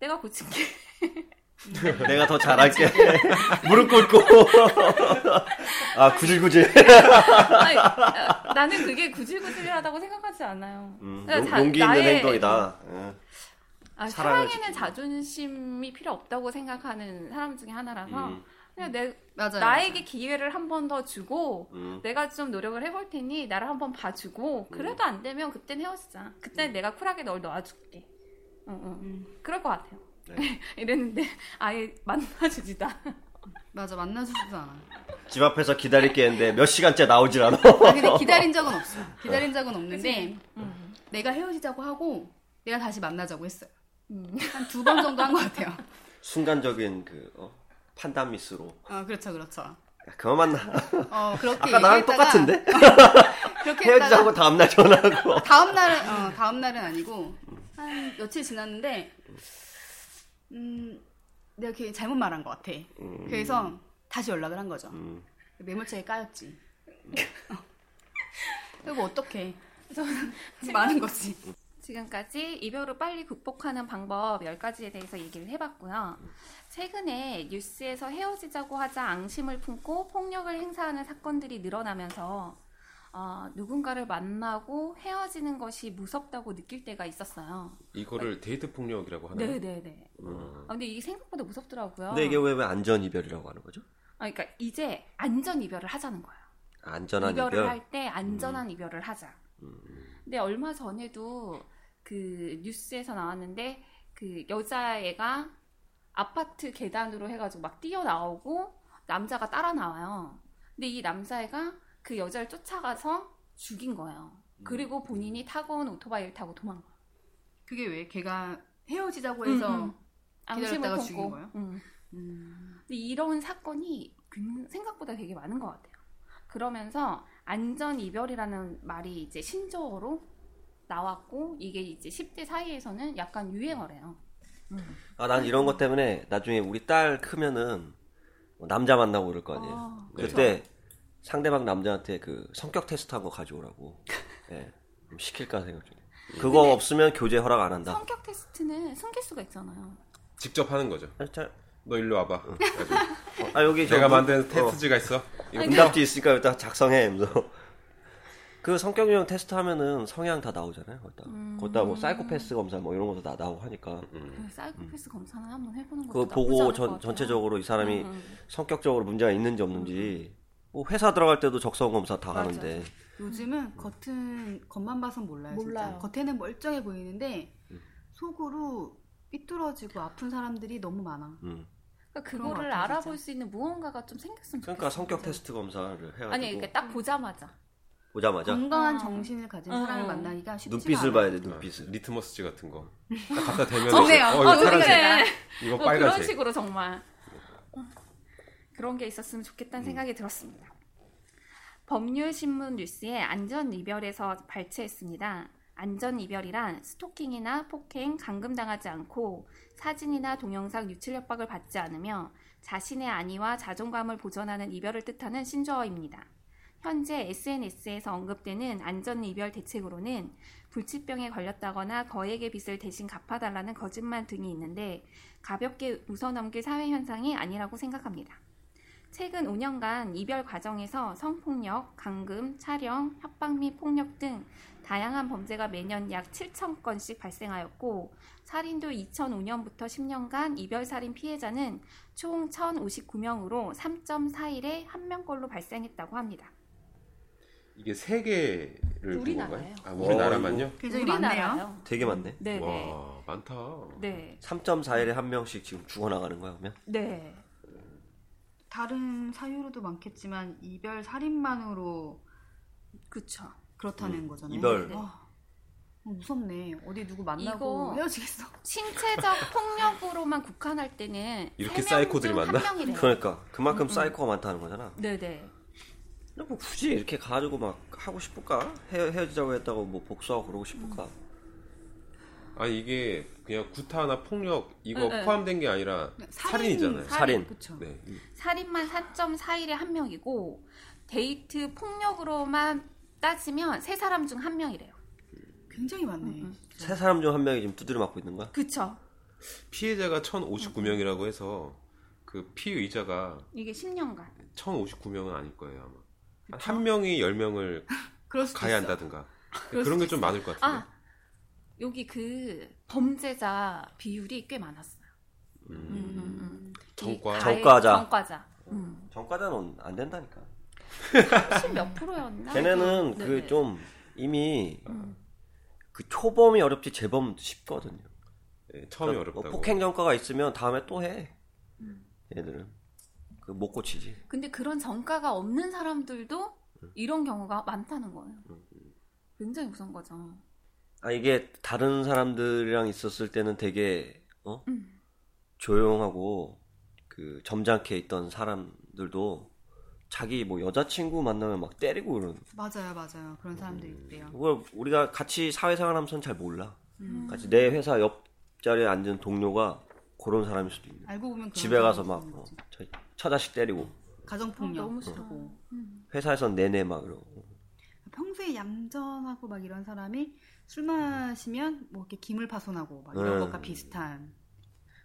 내가 고칠게. 내가 더 잘할게. 무릎 꿇고. 아, 구질구질. 아니, 어, 나는 그게 구질구질하다고 생각하지 않아요. 음, 자- 용기 있는 나의- 행동이다. 예. 아, 사랑에는. 자존심이 필요 없다고 생각하는 사람 중에 하나라서 음, 그냥 내 맞아요. 나에게 기회를 한 번 더 주고 음. 내가 좀 노력을 해볼 테니 나를 한 번 봐주고 그래도 안 되면 그땐 헤어지자. 그때 내가 쿨하게 널 놔줄게. 응, 응. 음, 그럴 것 같아요. 네. 이랬는데 아예 만나주지도 않아. 맞아 만나주지도 않아. 집 앞에서 기다릴게 했는데 몇 시간째 나오질 않아. 아, 근데 기다린 적은 없어. 기다린 적은 없는데 음. 내가 헤어지자고 하고 내가 다시 만나자고 했어요. 음. 한두 번 정도 한 것 같아요. 순간적인 그, 어, 판단 미스로. 어, 그렇죠, 그렇죠. 야, 그만 만나. 어, 그렇게 아까 나랑 얘기했다가 똑같은데? 그렇게 헤어지자고 했다가 다음날 전화하고. 다음 날은 어, 다음 날은 아니고 한 며칠 지났는데 음, 내가 걔 잘못 말한 것 같아. 그래서 다시 연락을 한 거죠. 음. 매몰차게 까였지. 그리고 어떡해. 많은 거지. 지금까지 이별 후 빨리 극복하는 방법 10가지에 대해서 얘기를 해봤고요. 최근에 뉴스에서 헤어지자고 하자 앙심을 품고 폭력을 행사하는 사건들이 늘어나면서 어, 누군가를 만나고 헤어지는 것이 무섭다고 느낄 때가 있었어요. 이거를 데이트 폭력이라고 하나요? 네네네. 음. 아, 근데 이게 생각보다 무섭더라고요. 근데 이게 왜, 왜 안전 이별이라고 하는 거죠? 아, 그러니까 이제 안전 이별을 하자는 거예요. 안전한 이별을 이별. 할때 안전한 음. 이별을 하자. 음. 근데 얼마 전에도 그 뉴스에서 나왔는데 그 여자애가 아파트 계단으로 해가지고 막 뛰어나오고 남자가 따라 나와요. 근데 이 남자애가 그 여자를 쫓아가서 죽인 거예요. 그리고 본인이 타고 온 오토바이를 타고 도망가. 그게 왜 걔가 헤어지자고 해서 음, 음. 기다렸다가 죽인 거예요? 음. 음. 근데 이런 사건이 생각보다 되게 많은 것 같아요. 그러면서 안전 이별이라는 말이 이제 신조어로 나왔고 이게 이제 10대 사이에서는 약간 유행어래요. 음. 아, 난 이런 것 때문에 나중에 우리 딸 크면은 뭐 남자 만나고 그럴 거 아니에요. 아, 그때. 상대방 남자한테 그 성격 테스트 한 거 가져오라고. 예. 네, 시킬까 생각 중이에요. 그거 없으면 교제 허락 안 한다. 성격 테스트는 숨길 수가 있잖아요. 직접 하는 거죠. 아, 자, 너 일로 와봐. 어. 아 여기 내가 만든 테스트지가 있어. 응답지 있으니까 일단 작성해. 그 성격 유형 테스트 하면은 성향 다 나오잖아요. 거기다. 음. 거기다 뭐 사이코패스 검사 뭐 이런 것도 다 나오고 하니까. 음. 그 사이코패스 검사는 한번 해보는 거. 그 보고 전, 전체적으로 이 사람이 음, 음. 성격적으로 문제가 있는지 없는지. 뭐 회사 들어갈 때도 적성 검사 다 맞아. 하는데. 요즘은 겉은 겉만 봐선 몰라요. 몰라요. 진짜. 겉에는 멀쩡해 보이는데 음. 속으로 삐뚤어지고 아픈 사람들이 너무 많아. 음. 그러니까 그거를 알아볼 수 있는 무언가가 좀 생겼으면 그러니까 성격 테스트 검사를 해가지고. 아니, 그러니까 딱 보자마자. 보자마자. 건강한 아. 정신을 가진 어. 사람을 만나기가 쉽지 눈빛을 봐야 돼 눈빛을. 아, 리트머스지 같은 거. 딱 갖다 대면 좋네요. 어, 이거 어, 파란색. 이거 빨간색. 어, 그런 식으로 정말. 그런 게 있었으면 좋겠다는 음. 생각이 들었습니다. 법률신문 뉴스에 안전 이별에서 발췌했습니다. 안전 이별이란 스토킹이나 폭행, 감금당하지 않고 사진이나 동영상 유출 협박을 받지 않으며 자신의 안위와 자존감을 보존하는 이별을 뜻하는 신조어입니다. 현재 SNS에서 언급되는 안전이별 대책으로는 불치병에 걸렸다거나 거액의 빚을 대신 갚아달라는 거짓말 등이 있는데 가볍게 웃어넘길 사회 현상이 아니라고 생각합니다. 최근 5년간 이별 과정에서 성폭력, 강금, 촬영, 협박 및 폭력 등 다양한 범죄가 매년 약 7천 건씩 발생하였고 살인도 2005년부터 10년간 이별 살인 피해자는 총 1,059명으로 3.41에 1명꼴로 발생했다고 합니다. 이게 세 개를 우리나라요. 아, 우리나라만요? 굉장히 많네요. 되게 많네. 네, 와, 네. 많다. 네. 3.41에 한 명씩 지금 죽어나가는 거야, 그러면? 네. 다른 사유로도 많겠지만 이별 살인만으로 그쵸. 그렇다는 음, 거잖아요. 이별. 와, 어, 무섭네. 어디 누구 만나고 헤어지겠어. 신체적 폭력으로만 국한할 때는 이렇게 사이코들이 많나? 그러니까 그만큼 음, 음. 사이코가 많다는 거잖아. 네네. 뭐 굳이 이렇게 가지고 막 하고 싶을까? 헤어, 헤어지자고 했다고 뭐 복수하고 그러고 싶을까? 음. 아니 이게 그냥 구타나 폭력 이거 네, 네. 포함된 게 아니라 네, 살인, 이잖아요 살인. 살인. 네. 살인만 4.41에 한 명이고 데이트 폭력으로만 따지면 세 사람 중 한 명이래요. 굉장히 많네. 음, 음. 세 사람 중 한 명이 지금 두드려 맞고 있는 거야? 그쵸. 피해자가 1,059명이라고 해서 그 피의자가 이게 10년간 1,059명은 아닐 거예요 아마. 그쵸? 한 명이 10명을 가야 한다든가 그런 게 좀 많을 것 같은데. 아, 여기 그 범죄자 비율이 꽤 많았어요. 음. 음, 음, 음. 정과 정과자 정과자. 음. 정과자는 안 된다니까. 10몇 프로였나? 걔네는 그 좀 이미 음. 그 초범이 어렵지 재범 쉽거든요. 네, 처음이 그러니까 어렵다고. 뭐 폭행 전과가 있으면 다음에 또 해. 얘들은 그 못 고치지. 근데 그런 전과가 없는 사람들도 이런 경우가 많다는 거예요. 굉장히 무서운 거죠. 아 이게 다른 사람들이랑 있었을 때는 되게 어 음. 조용하고 그 점잖게 있던 사람들도 자기 뭐 여자친구 만나면 막 때리고 그러는 맞아요 맞아요 그런 사람들 있대요 그걸 우리가 같이 사회생활하면서 잘 몰라 음. 같이 내 회사 옆 자리에 앉은 동료가 그런 사람일 수도 있네 알고 보면 집에 가서 막 어, 처자식 때리고 가정폭력 어, 너무 싫고 음. 회사에서 내내 막 그러고 평소에 얌전하고 막 이런 사람이 술 마시면 뭐 이렇게 김을 파손하고 막 이런 음. 것과 비슷한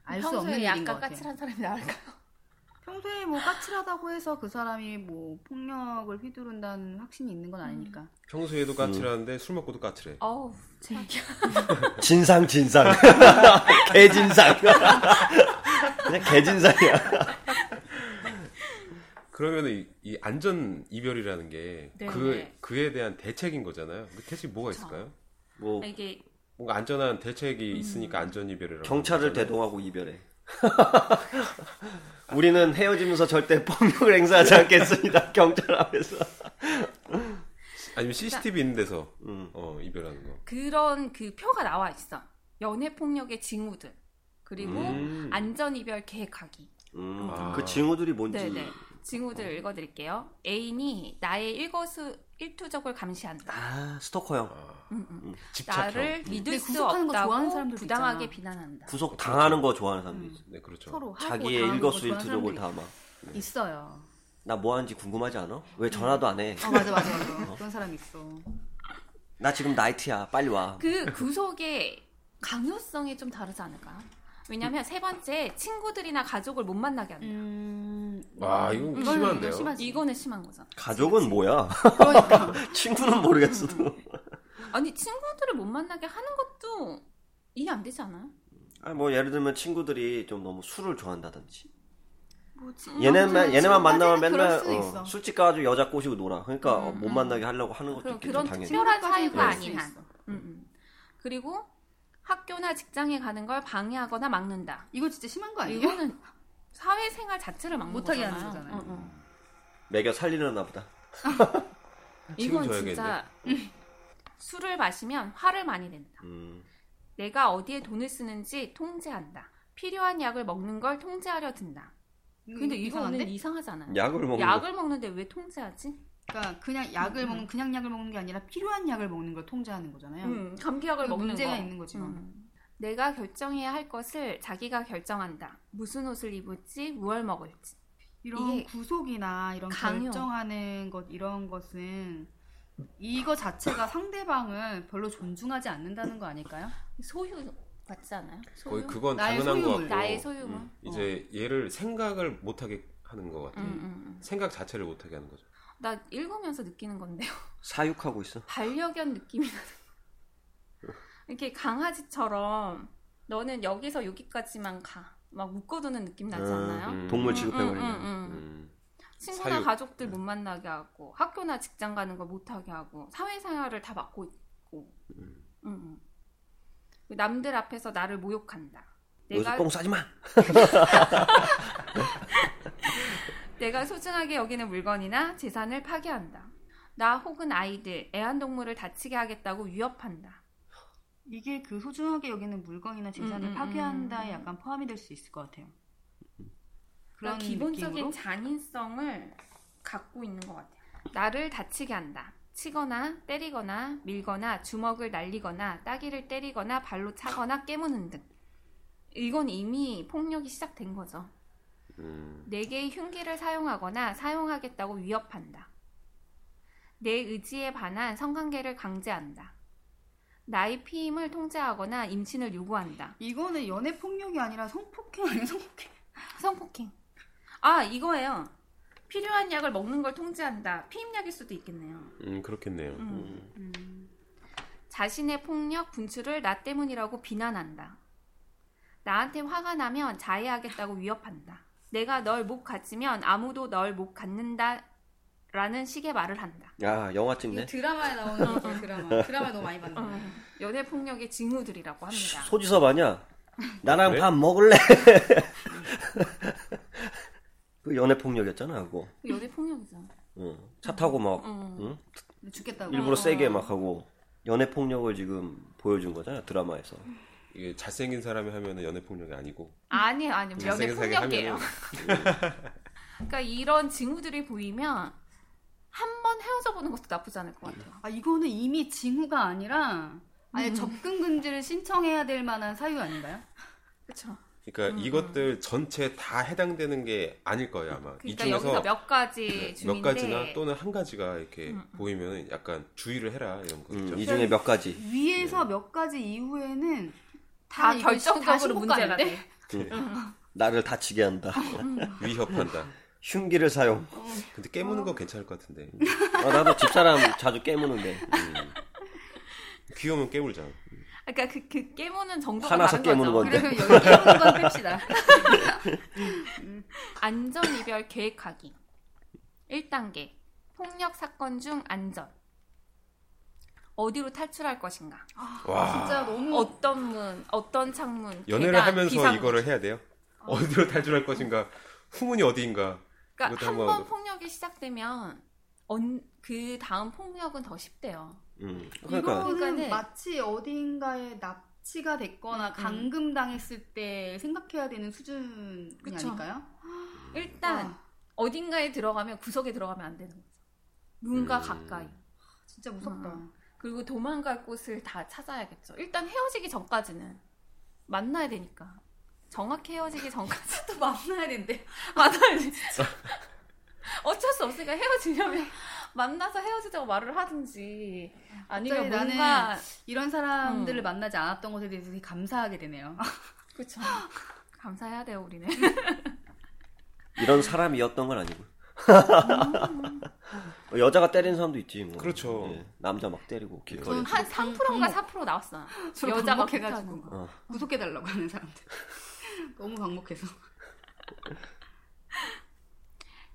알 수 없는 일인 것 같아요. 까칠한 사람이 나을까요? 평소에 뭐 까칠하다고 해서 그 사람이 뭐 폭력을 휘두른다는 확신이 있는 건 아니니까. 평소에도 까칠한데 술 먹고도 까칠해. 어우, 제 얘기. 진상 진상 개진상 그냥 개진상이야 그러면 이, 이 안전 이별이라는 게 네. 그, 그에 대한 대책인 거잖아요. 그 대책이 뭐가 그쵸. 있을까요? 뭐 이게 뭔가 안전한 대책이 있으니까 안전 이별이라고. 경찰을. 대동하고 이별해 우리는 헤어지면서 절대 폭력을 행사하지 않겠습니다 경찰 앞에서 아니면 CCTV 있는 데서 음. 어, 이별하는 거. 그런 그 표가 나와 있어. 연애 폭력의 징후들. 그리고 음. 안전 이별 계획하기. 음, 아. 그 징후들이 뭔지 네네. 징후들 읽어드릴게요. 애인이 나의 일거수 일투족을 감시한다. 아 스토커형 아, 음, 음. 집착형. 나를 믿을 근데 수 구속하는 거 좋아하는 없다고 부당하게 있잖아. 비난한다. 구속 당하는 거 좋아하는 사람도 있어 네, 그렇죠. 서로 자기의 당하는 거 일거수 일투족을 좋아하는 다막 사람들이 있어요. 나 뭐 하는지 궁금하지 않아? 왜 전화도 안 해? 어 맞아 맞아 맞아. 그런 사람 있어. 나 지금 나이트야 빨리 와 그 구속의 강요성이 좀 다르지 않을까요? 왜냐면 세 번째 친구들이나 가족을 못 만나게 한다. 음. 와, 이거 이거는 심한데요? 심하지. 이거는 심한 거죠. 가족은 뭐야 그러니까. 친구는 모르겠어도 아니 친구들을 못 만나게 하는 것도 이해 안 되지 않아요? 아, 뭐 예를 들면 친구들이 좀 너무 술을 좋아한다든지 뭐지? 얘네만 얘네만 만나면 맨날 어. 술집 가가지고 여자 꼬시고 놀아 그러니까 음, 어, 못 음. 만나게 하려고 하는 것도 있겠죠 그런 당연히 특별한 사유가 아닌 한. 음, 음. 그리고 학교나 직장에 가는 걸 방해하거나 막는다. 이거 진짜 심한 거 아니에요? 이거는 사회생활 자체를 막는 못하게 거잖아요. 하는 거잖아요. 어, 어. 매겨 살리려나 보다 이건. 진짜 술을 마시면 화를 많이 낸다. 음, 내가 어디에 돈을 쓰는지 통제한다. 필요한 약을 먹는 걸 통제하려 든다. 근데 이거는 이상한데? 이상하잖아요. 약을 먹는 거 약을 먹는데 왜 통제하지? 그러니까 그냥 약을 음, 먹는 그냥 약을 먹는 게 아니라 필요한 약을 먹는 걸 통제하는 거잖아요. 음, 감기약을 그 먹는 문제가 거. 있는 거지, 뭐. 음. 내가 결정해야 할 것을 자기가 결정한다. 무슨 옷을 입을지, 무얼 먹을지. 이런 구속이나 이런 강요. 결정하는 것 이런 것은 이거 자체가 상대방을 별로 존중하지 않는다는 거 아닐까요? 소유 같지 않아요? 소유? 거의 그건 당연한 것 소유물. 같고 나의 소유물. 음, 이제 얘를 생각을 못하게 하는 것 같아요. 음, 음, 음. 생각 자체를 못하게 하는 거죠. 나 읽으면서 느끼는 건데요. 사육하고 있어 반려견 느낌이 나는. 이렇게 강아지처럼 너는 여기서 여기까지만 가. 막 묶어두는 느낌 나지 음, 않나요? 음. 동물 음, 취급해버리는 음, 음, 음. 음. 친구나 사육. 가족들 못 만나게 하고 학교나 직장 가는 걸 못하게 하고 사회생활을 다 막고 있고 음. 음, 음. 남들 앞에서 나를 모욕한다. 내가 똥 싸지 마 내가 소중하게 여기는 물건이나 재산을 파괴한다. 나 혹은 아이들, 애완동물을 다치게 하겠다고 위협한다. 이게 그 소중하게 여기는 물건이나 재산을 음, 음, 파괴한다에 음. 약간 포함이 될 수 있을 것 같아요. 그런 그런 기본적인 느낌으로? 잔인성을 갖고 있는 것 같아요. 나를 다치게 한다. 치거나 때리거나 밀거나 주먹을 날리거나 따기를 때리거나 발로 차거나 깨무는 등. 이건 이미 폭력이 시작된 거죠. 음. 내게 흉기를 사용하거나 사용하겠다고 위협한다. 내 의지에 반한 성관계를 강제한다. 나의 피임을 통제하거나 임신을 요구한다. 이거는 연애 폭력이 아니라 성폭행 아니야 성폭행? 성폭행. 아, 이거예요. 필요한 약을 먹는 걸 통제한다. 피임약일 수도 있겠네요. 음, 그렇겠네요. 음. 음. 자신의 폭력 분출을 나 때문이라고 비난한다. 나한테 화가 나면 자해하겠다고 위협한다. 내가 널 못 갖으면 아무도 널 못 갖는다. 라는 식의 말을 한다. 야 영화 찍네 드라마에 나오는 그 드라마. 드라마 너무 많이 봤는데. 어, 연애 폭력의 징후들이라고 합니다. 소지섭 아니야 나랑? 밥 먹을래 그 연애 폭력이었잖아 그거 연애 폭력이잖아. 응. 차 타고 막 어. 응? 죽겠다고. 일부러 어. 세게 막 하고 연애 폭력을 지금 보여준 거잖아 드라마에서 이게 잘생긴 사람이 하면은 연애 폭력이 아니고 아니에요, 아니에요. 연애 잘생긴 사람이 폭력이에요. 그러니까 이런 징후들이 보이면 한 번 헤어져 보는 것도 나쁘지 않을 것 같아요. 아 이거는 이미 징후가 아니라 아예 음. 접근 금지를 신청해야 될 만한 사유 아닌가요? 그렇죠. 그러니까 음, 이것들 전체 다 해당되는 게 아닐 거예요 아마. 이 그러니까 중에서 여기서 몇 가지 네, 중인데 몇 가지나 또는 한 가지가 이렇게 음, 음. 보이면 약간 주의를 해라 이런 거죠. 음, 이 중에 몇 가지 위에서 몇 가지 이후에는 다 이거 결정적으로 다 문제가? 돼. 나를 다치게 한다. 위협한다. 흉기를 사용. 근데 깨무는 건 괜찮을 것 같은데. 어, 나도 집사람 자주 깨무는데. 음. 귀여우면 깨물자. 그러니까 그, 그 깨무는 정도가 화나서 깨무는 거죠. 건데. 그래 그럼 여기 깨우는 건 뺍시다. 안전 이별 계획하기. 1단계. 폭력 사건 중 안전. 어디로 탈출할 것인가? 와. 진짜 너무 어떤 문, 어떤 창문, 연애를 계단, 하면서 비상문. 이거를 해야 돼요? 어디로 탈출할 것인가? 후문이 어디인가? 그러니까 한 번 폭력이 시작되면 언, 그 다음 폭력은 더 쉽대요. 음. 그러니까 이거는 마치 어딘가에 납치가 됐거나 음, 음. 감금당했을 때 생각해야 되는 수준이 그쵸. 아닐까요? 일단 와, 어딘가에 들어가면 구석에 들어가면 안 되는 거죠. 누군가 음. 가까이. 진짜 무섭다. 음. 그리고 도망갈 곳을 다 찾아야겠죠. 일단 헤어지기 전까지는 만나야 되니까. 정확히 헤어지기 전까지 또 만나야 된대. 만나야 돼, 진짜. 어쩔 수 없으니까 헤어지려면 만나서 헤어지자고 말을 하든지 아니면 뭔가 이런 사람들을 음. 만나지 않았던 것에 대해서 되게 감사하게 되네요. 그쵸. 감사해야 돼요, 우리는. 이런 사람이었던 건 아니고. 어, 여자가 때리는 사람도 있지. 뭐. 그렇죠. 예, 남자 막 때리고 길거리. 저는 한 방- 3%인가 방목. 4% 나왔어요. 서로 여자가 방목해가지고. 해가지고. 어. 구속해 달라고 하는 사람들. 너무 방목해서.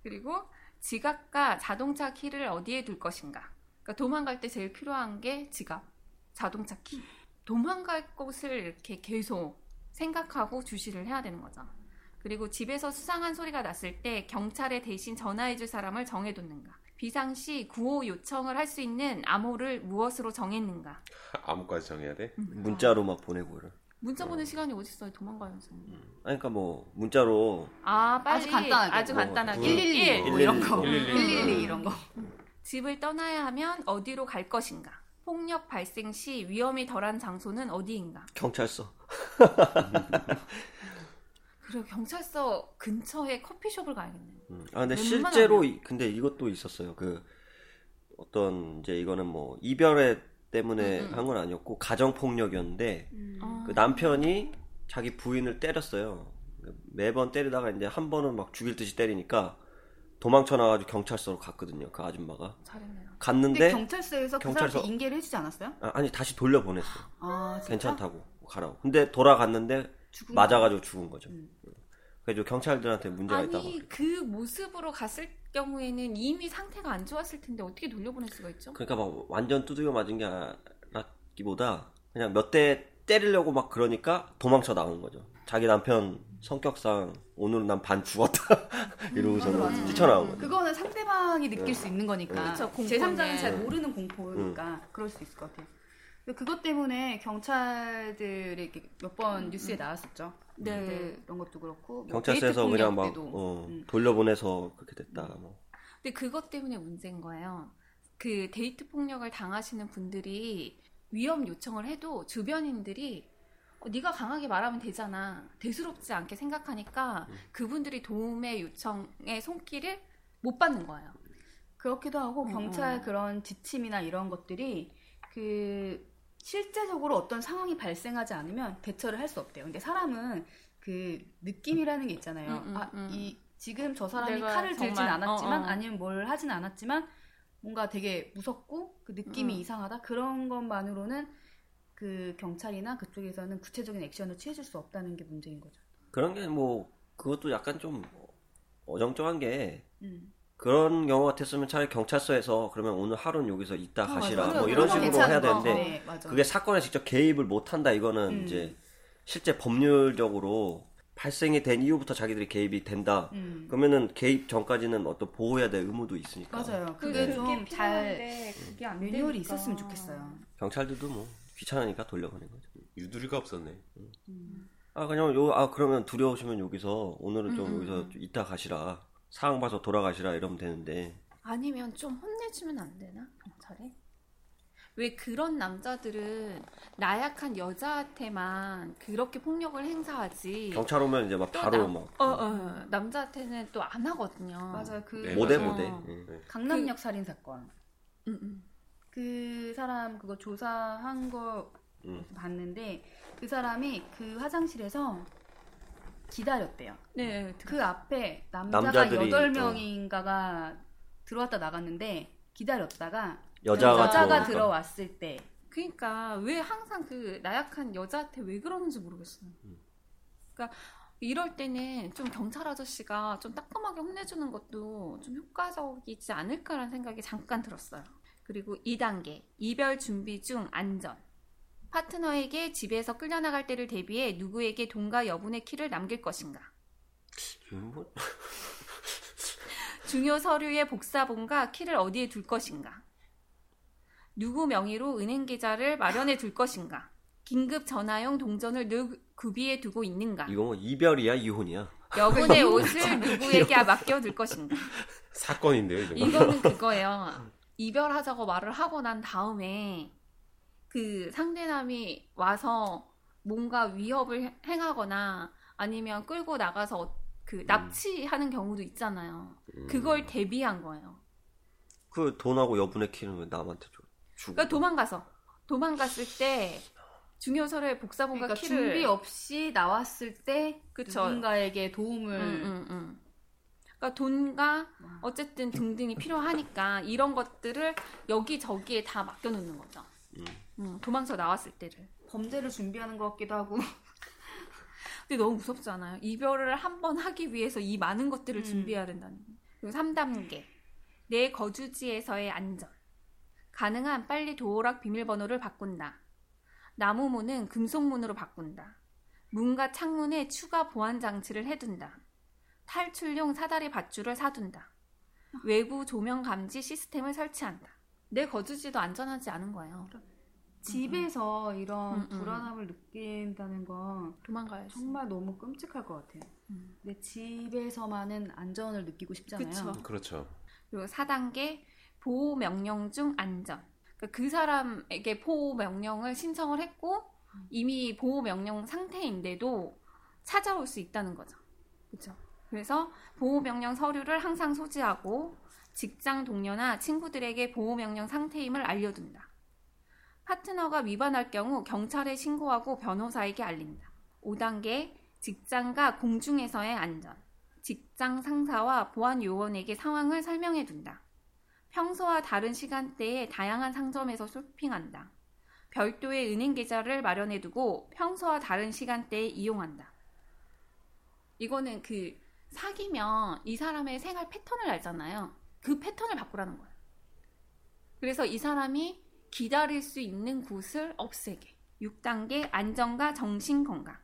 그리고 지갑과 자동차 키를 어디에 둘 것인가. 그러니까 도망갈 때 제일 필요한 게 지갑, 자동차 키. 도망갈 곳을 이렇게 계속 생각하고 주시를 해야 되는 거죠. 그리고 집에서 수상한 소리가 났을 때 경찰에 대신 전화해줄 사람을 정해뒀는가. 비상시 구호 요청을 할 수 있는 암호를 무엇으로 정했는가. 아무까지 정해야 돼? 문자로 막 보내고 이런. 문자 보낼 시간이 어딨어요, 도망가면서. 아니, 그러니까 뭐 문자로 아, 빨리. 아주 간단하게. 아주 뭐, 간단하게. 112뭐 이런 거. 112. 112 이런 거. 집을 떠나야 하면 어디로 갈 것인가? 폭력 발생 시 위험이 덜한 장소는 어디인가? 경찰서. 그리고 경찰서 근처에 커피숍을 가야겠네. 음. 아 근데. 실제로 이- 근데 이것도 있었어요. 그 어떤 이제 이거는 뭐 이별에 때문에 음, 음. 한건 아니었고 가정 폭력이었는데 어. 그 남편이 자기 부인을 때렸어요. 매번 때리다가 이제 한 번은 막 죽일 듯이 때리니까 도망쳐 나가지고 경찰서로 갔거든요. 그 아줌마가 잘했네요. 갔는데 경찰서에서 그 경찰서- 사람한테 인계를 해주지 않았어요? 아, 니 다시 돌려 보냈어. 요 아, 진짜? 괜찮다고 가라고. 근데 돌아갔는데 죽은 맞아가지고 죽은 거죠. 음. 그래서 경찰들한테 문제가 있다고. 아니 그 모습으로 갔을 경우에는 이미 상태가 안 좋았을 텐데 어떻게 돌려보낼 수가 있죠? 그러니까 막 완전 두들겨 맞은 게 아니라기보다 그냥 몇 대 때리려고 막 그러니까 도망쳐 나온 거죠. 자기 남편 성격상 오늘은 난 반 죽었다 이러고서는 맞아, 맞아. 뛰쳐나온 거죠. 그거는 상대방이 느낄 수 있는 거니까. 공포는. 제3자는 잘 모르는 공포니까 그럴 수 있을 것 같아요. 그것 때문에 경찰들이 몇 번 뉴스에 나왔었죠. 네. 네, 그런 것도 그렇고. 뭐 경찰서에서 그냥 막. 어, 음. 돌려보내서 그렇게 됐다. 뭐. 근데 그것 때문에 문제인 거예요. 그 데이트 폭력을 당하시는 분들이 위험 요청을 해도 주변인들이 어, 네가 강하게 말하면 되잖아. 대수롭지 않게 생각하니까 그분들이 도움의 요청의 손길을 못 받는 거예요. 그렇기도 하고 어, 경찰 어. 그런 지침이나 이런 것들이 그 실제적으로 어떤 상황이 발생하지 않으면 대처를 할 수 없대요. 근데 사람은 그 느낌이라는 게 있잖아요. 음, 음, 아, 음. 이 지금 저 사람이 칼을 들진 정말, 않았지만 어, 어. 아니면 뭘 하진 않았지만 뭔가 되게 무섭고 그 느낌이 음. 이상하다 그런 것만으로는 그 경찰이나 그쪽에서는 구체적인 액션을 취해줄 수 없다는 게 문제인 거죠. 그런 게 뭐 그것도 약간 좀 어정쩡한 게 음. 그런 경우 같았으면 차라리 경찰서에서 그러면 오늘 하루는 여기서 있다 어, 가시라 맞아요. 뭐 이런 식으로 해야. 되는데 네, 맞아. 그게 사건에 직접 개입을 못 한다 이거는 음. 이제 실제 법률적으로 발생이 된 이후부터 자기들이 개입이 된다. 음. 그러면은 개입 전까지는 어떤 보호해야 될 의무도 있으니까. 맞아요. 그- 그게 그게 좀잘 필요한데 그게 안 매뉴얼이 되니까. 있었으면 좋겠어요. 경찰들도 뭐 귀찮으니까 돌려보낸 거죠. 유두리가 없었네. 아 그냥 요 아 그러면 두려우시면 여기서 오늘은 좀 음, 음, 여기서 음. 좀 이따 가시라. 상황 봐서 돌아가시라 이러면 되는데 아니면 좀 혼내주면 안 되나 경찰에? 왜 그런 남자들은 나약한 여자한테만 그렇게 폭력을 행사하지? 경찰 오면 이제 막또 바로 남- 막 어, 어, 남자한테는 또 안 하거든요. 맞아요. 그 네, 모대. 모대. 어. 예. 강남역 살인 사건. 음, 음. 그 사람 그거 조사한 거 음. 봤는데 그 사람이 그 화장실에서 기다렸대요. 네. 그 앞에 남자가 여덟 명인가가 어. 들어왔다 나갔는데 기다렸다가 여자가, 여자가 들어왔을 때 그러니까 왜 항상 그 나약한 여자한테 왜 그러는지 모르겠어요. 그러니까 이럴 때는 좀 경찰 아저씨가 좀 따끔하게 혼내주는 것도 좀 효과적이지 않을까라는 생각이 잠깐 들었어요. 그리고 2단계 이별 준비 중 안전. 파트너에게 집에서 끌려나갈 때를 대비해 누구에게 돈과 여분의 키를 남길 것인가? 뭐? 중요 서류의 복사본과 키를 어디에 둘 것인가? 누구 명의로 은행 계좌를 마련해 둘 것인가? 긴급 전화용 동전을 늘 구비해 두고 있는가? 이거 뭐 이별이야 이혼이야? 여분의 옷을 누구에게 맡겨둘 것인가? 사건인데요, 이거. 이거는 그거예요. 이별하자고 말을 하고 난 다음에 그 상대남이 와서 뭔가 위협을 행하거나 아니면 끌고 나가서 그 음. 납치하는 경우도 있잖아요. 음. 그걸 대비한 거예요. 그 돈하고 여분의 키는 왜 남한테 줘? 주고. 그러니까 도망가서 도망갔을 때 중요 서류의 복사본과 그러니까 키를 준비 없이 나왔을 때 그쵸. 누군가에게 도움을 음, 음, 음. 그러니까 돈과 어쨌든 등등이 필요하니까 이런 것들을 여기 저기에 다 맡겨 놓는 거죠. 음. 음, 도망쳐 나왔을 때를 범죄를 준비하는 것 같기도 하고. 근데 너무 무섭지 않아요? 이별을 한 번 하기 위해서 이 많은 것들을 음. 준비해야 된다는. 그리고 3단계. 내 거주지에서의 안전. 가능한 빨리 도어락 비밀번호를 바꾼다. 나무문은 금속문으로 바꾼다. 문과 창문에 추가 보안 장치를 해둔다. 탈출용 사다리 밧줄을 사둔다. 외부 조명 감지 시스템을 설치한다. 내 거주지도 안전하지 않은 거예요. 집에서 이런 음, 음. 불안함을 느낀다는 건 도망가야지. 정말 너무 끔찍할 것 같아요. 음. 내 집에서만은 안전을 느끼고 싶잖아요. 그쵸. 그렇죠. 그리고 4단계 보호 명령 중 안전. 그러니까 그 사람에게 보호 명령을 신청을 했고 이미 보호 명령 상태인데도 찾아올 수 있다는 거죠. 그렇죠. 그래서 보호 명령 서류를 항상 소지하고 직장 동료나 친구들에게 보호 명령 상태임을 알려둔다. 파트너가 위반할 경우 경찰에 신고하고 변호사에게 알린다. 5단계 직장과 공중에서의 안전. 직장 상사와 보안 요원에게 상황을 설명해 둔다. 평소와 다른 시간대에 다양한 상점에서 쇼핑한다. 별도의 은행 계좌를 마련해 두고 평소와 다른 시간대에 이용한다. 이거는 그 사귀면 이 사람의 생활 패턴을 알잖아요. 그 패턴을 바꾸라는 거예요. 그래서 이 사람이 기다릴 수 있는 곳을 없애게. 6단계 안전과 정신 건강.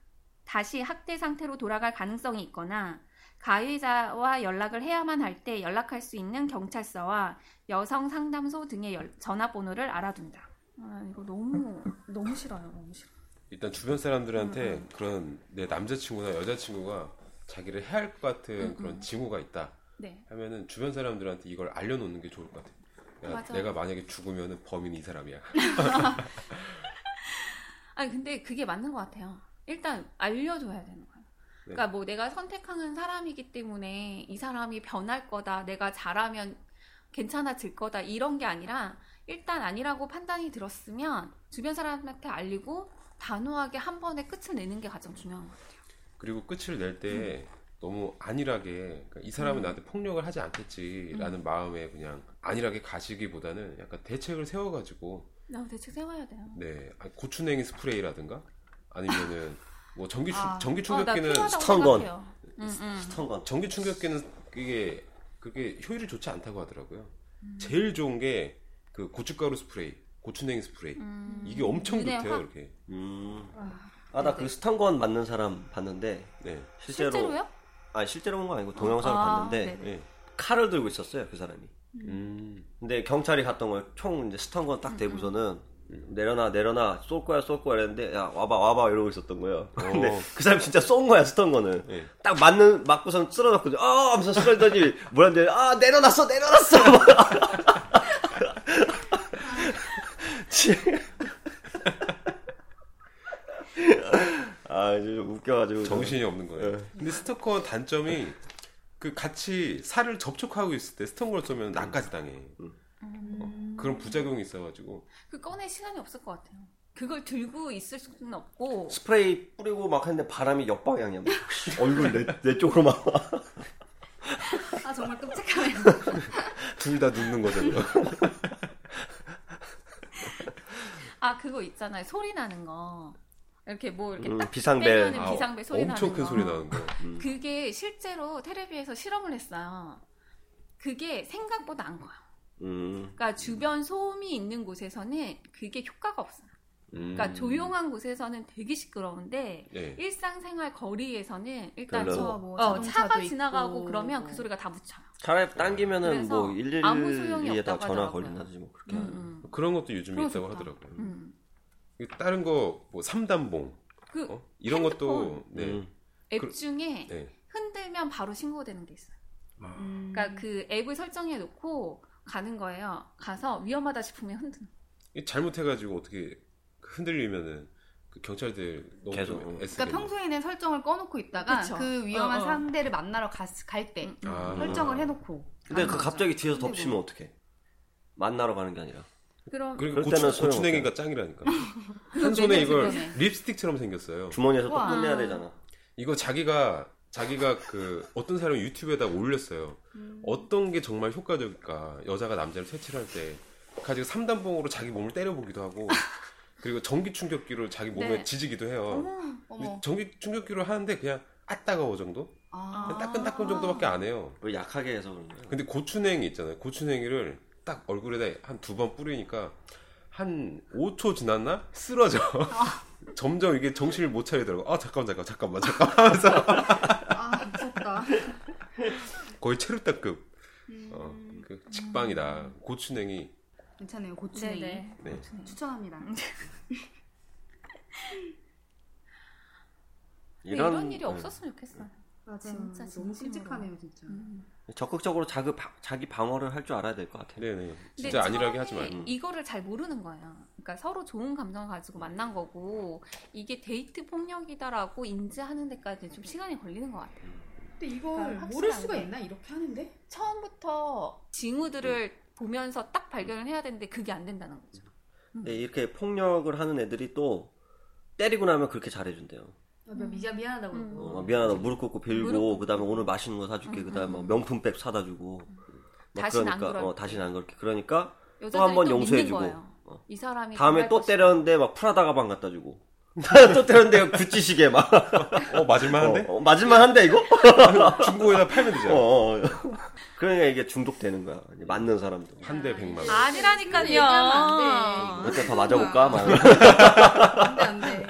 다시 학대 상태로 돌아갈 가능성이 있거나 가해자와 연락을 해야만 할 때 연락할 수 있는 경찰서와 여성 상담소 등의 열, 전화번호를 알아둔다. 아, 이거 너무 너무 싫어요. 너무 싫어. 일단 주변 사람들한테 음, 음. 그런 내 남자친구나 여자친구가 자기를 해할 것 같은 음, 그런 음. 징후가 있다. 네. 하면은 주변 사람들한테 이걸 알려놓는 게 좋을 것 같아요. 맞아. 내가 만약에 죽으면 범인이 이 사람이야. 아니 근데 그게 맞는 것 같아요. 일단 알려줘야 되는 거예요. 네. 그러니까 뭐 내가 선택하는 사람이기 때문에 이 사람이 변할 거다. 내가 잘하면 괜찮아질 거다. 이런 게 아니라 일단 아니라고 판단이 들었으면 주변 사람한테 알리고 단호하게 한 번에 끝을 내는 게 가장 중요한 것 같아요. 그리고 끝을 낼때 음. 너무 안일하게 그러니까 이 사람은 음. 나한테 폭력을 하지 않겠지라는 음. 마음에 그냥 안일하게 가시기보다는 약간 대책을 세워가지고 나 대책 세워야 돼요. 네, 고추냉이 스프레이라든가 아니면은 뭐 전기 충 아. 전기 어, 충격기는 어, 스턴건, 음, 음. stun gun, 전기 충격기는 그게 그게 효율이 좋지 않다고 하더라고요. 음. 제일 좋은 게 그 고춧가루 스프레이, 고추냉이 스프레이 음. 이게 엄청 좋대요, 확... 이렇게. 음. 아, 나 그 stun gun 맞는 사람 봤는데 네. 실제로 실제로요? 아 실제로 본 거 아니고 동영상을 아, 봤는데 네 칼을 들고 있었어요 그 사람이. 음. 근데 경찰이 갔던 걸총 이제 stun gun 딱 대고서는 음. 내려놔 내려놔 쏠 거야 쏠 거야 이랬는데 야 와봐 와봐 이러고 있었던 거예요. 근데 어. 그 사람 진짜 쏜 거야 stun gun을. 네. 딱 맞는 맞고선 쓸어놓고 아 하면서 쓰러지더니 뭐라는데 아 내려놨어 내려놨어. 아, 좀 웃겨가지고. 정신이 없는 거예요. 네. 근데 스토커 단점이 그 같이 살을 접촉하고 있을 때 스토커를 쏘면 나까지 당해. 음. 어, 그런 부작용이 있어가지고. 그 꺼낼 시간이 없을 것 같아요. 그걸 들고 있을 수는 없고 스프레이 뿌리고 막 했는데 바람이 역방향이야. 막. 얼굴 내, 내 쪽으로 막. 아 정말 끔찍하네요. 둘 다 눕는 거죠. 그거. 아 그거 있잖아요 소리 나는 거 이렇게 뭐 이렇게 음, 딱 비상벨. 아, 비상벨 소리 엄청 나는 큰 거. 소리 나는 거. 그게 실제로 텔레비에서 실험을 했어요. 그게 생각보다 안 커요. 음, 그러니까 주변 소음이 있는 곳에서는 그게 효과가 없어요. 음. 그러니까 조용한 곳에서는 되게 시끄러운데 예. 일상생활 거리에서는 일단. 저- 뭐 어, 차가 있고. 지나가고 그러면 그 소리가 다 묻혀요. 차라리 당기면은 뭐 아무 소용이 112에다 없다고 전화. 걸린다든지 뭐 그렇게. 음, 하는. 음, 그런 것도 요즘에 있다고 좋다. 하더라고요. 음. 다른 거 뭐 삼단봉 그 어? 이런 것도 핸드폰. 네. 음. 앱 그- 중에 네. 흔들면 바로 신고되는 게 있어요. 음. 그러니까 그 앱을 설정해 놓고 가는 거예요. 가서 위험하다 싶으면 흔드는. 잘못해가지고 어떻게 흔들리면은 그 경찰들 너무 계속. 좀 그러니까. 평소에는 설정을 꺼놓고 있다가 그쵸. 그 위험한 어, 어. 상대를 만나러 갈때 음, 아. 설정을 해놓고. 근데 그 거죠. 갑자기 뒤에서 덮치면 뭐 어떡해? 만나러 가는 게 아니라. 그럼 그리고 고추, 고추냉이가 짱이라니까. 한 손에 이걸. 립스틱처럼 생겼어요. 주머니에서 또. 끝내야 되잖아. 이거 자기가 자기가 그 어떤 사람이 유튜브에다 올렸어요. 어떤 게 정말 효과적일까? 여자가 남자를 퇴치를 할 때 가지고 삼단봉으로 자기 몸을 때려보기도 하고 그리고 전기 충격기로 자기 몸에 네. 지지기도 해요. 근데 어머. 전기 충격기로 하는데 그냥 아 따가워 정도? 아. 따끈따끈 정도밖에 안 해요. 뭐 약하게 해서 그런 거야. 근데 고추냉이 있잖아요. 고추냉이를 딱 얼굴에다 한 두 번 뿌리니까 한 5초 지났나? 쓰러져. 점점 이게 정신을 못 차리더라고. 아, 잠깐만, 잠깐만, 잠깐만, 잠깐만 하면서 아 무섭다. 거의 체류탄급. 어, 그 직방이다. 고추냉이. 괜찮네요 고추냉이. 네네. 네. 추천합니다. 이런, 이런 일이 네. 없었으면 좋겠어 요. 맞아요. 진짜 너무. 끔찍하네요 진짜. 적극적으로 자기, 바- 자기 방어를 할 줄 알아야 될 것 같아. 네네. 진짜 안일하게 하지 말고. 이거를 잘 모르는 거예요. 그러니까 서로 좋은 감정을 가지고 만난 거고 이게 데이트 폭력이다라고 인지하는 데까지 좀 시간이 걸리는 것 같아요. 근데 이걸 그러니까 모를. 수가 있나 이렇게 하는데? 처음부터 징후들을 보면서 딱 발견을 해야 되는데 그게 안 된다는 거죠. 근데 이렇게 폭력을 하는 애들이 또 때리고 나면 그렇게 잘해준대요. 아, 미안 미안하다고 음. 그러고. 어, 미안하다 무릎 꿇고 빌고. 그다음에 오늘 맛있는 거 사줄게 음, 그다음에 음, 뭐 음. 명품백 사다 주고 막 다시는 안 그러니까 그럴게. 어, 다시는 안 그렇게 그러니까 한번 또 용서해주고. 믿는 거예요. 어. 이 사람이 다음에 또. 때렸는데 막 프라다 가방 갖다 주고 또 때렸는데 구찌 시계 막 어, 맞을만한데? 어, 어, 맞을만 한데 이거? 중고에다 팔면 되잖아. 어, 어. 그러니까 이게 중독되는 거야 맞는 사람도 한 대 백만 원. 아니라니까요. 안몇대더 맞아볼까? 막. 안돼 안돼.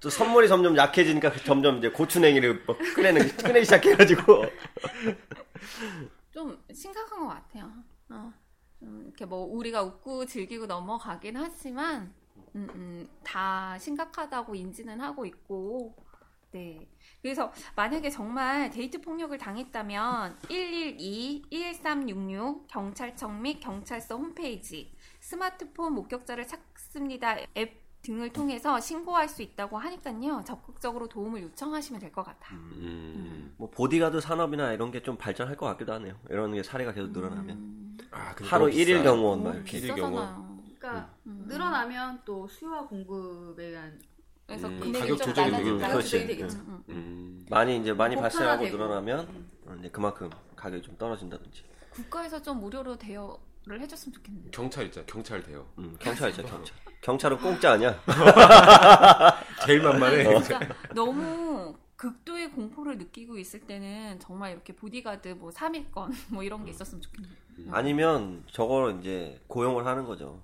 또 선물이 점점 약해지니까 점점 이제 고추냉이를 막 꺼내는 꺼내기 시작해가지고 좀 심각한 것 같아요. 어, 좀 이렇게 뭐 우리가 웃고 즐기고 넘어가긴 하지만 음, 음, 다 심각하다고 인지는 하고 있고 네. 그래서 만약에 정말 데이트 폭력을 당했다면 112, 1366 경찰청 및 경찰서 홈페이지 스마트폰 목격자를 찾습니다 앱 등을 통해서 신고할 수 있다고 하니까요 적극적으로 도움을 요청하시면 될 것 같아요. 음. 뭐 보디가드 산업이나 이런 게 좀 발전할 것 같기도 하네요. 이런 게 사례가 계속 늘어나면 음, 아, 근데 하루 너무 비싸. 1일 경호원 막 이렇게 일일 비싸잖아요. 그러니까 음. 늘어나면 또 수요와 공급에 의한 그래서 음, 가격 낮아질 되겠죠. 조정이 되겠죠. 음, 음. 음. 많이 이제 많이 뭐 발생하고 보편화되고. 늘어나면 음. 어, 이제 그만큼 가격이 좀 떨어진다든지. 국가에서 좀 무료로 대여 를 해줬으면 좋겠는데. 경찰 있잖아. 경찰 돼요. 음, 경찰 있죠 경찰. 경찰은 공짜 아니야? 제일 만만해. 진짜 너무 극도의 공포를 느끼고 있을 때는 정말 이렇게 보디가드 뭐 3일권 뭐 이런 게 있었으면 좋겠네요. 아니면 저걸 이제 고용을 하는 거죠.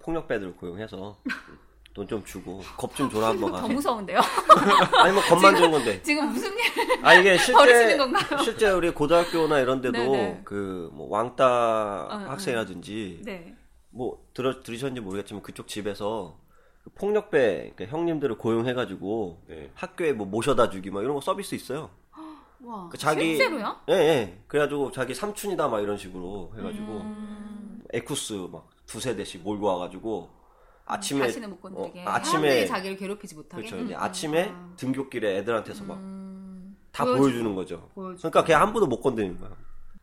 폭력배들 고용해서 돈 좀 주고 겁 좀 줘라 한번 더 가. 무서운데요? 아니면 겁만 준 건데. 지금 무슨 일? 아 이게 실제? 실제 우리 고등학교나 이런 데도 네네. 그뭐 왕따 응, 학생이라든지 네. 뭐 들어 들으셨는지 모르겠지만 그쪽 집에서 그 폭력배 그러니까 형님들을 고용해가지고 네. 학교에 뭐 모셔다 주기 막 이런 거 서비스 있어요. 와. 그 자기 실제로요? 예, 예. 그래가지고 자기 삼촌이다 막 이런 식으로 해가지고 음, 에쿠스 막 두세 대씩 몰고 와가지고 아침에 다시는 못 건드리게. 어, 아침에 자기를 괴롭히지 못하게. 그렇죠. 이제 음, 아침에 아. 등굣길에 애들한테서 막다 음, 보여주고. 보여주 는 거죠. 보여주고. 그러니까 걔한 분도 못 건드리는 거야.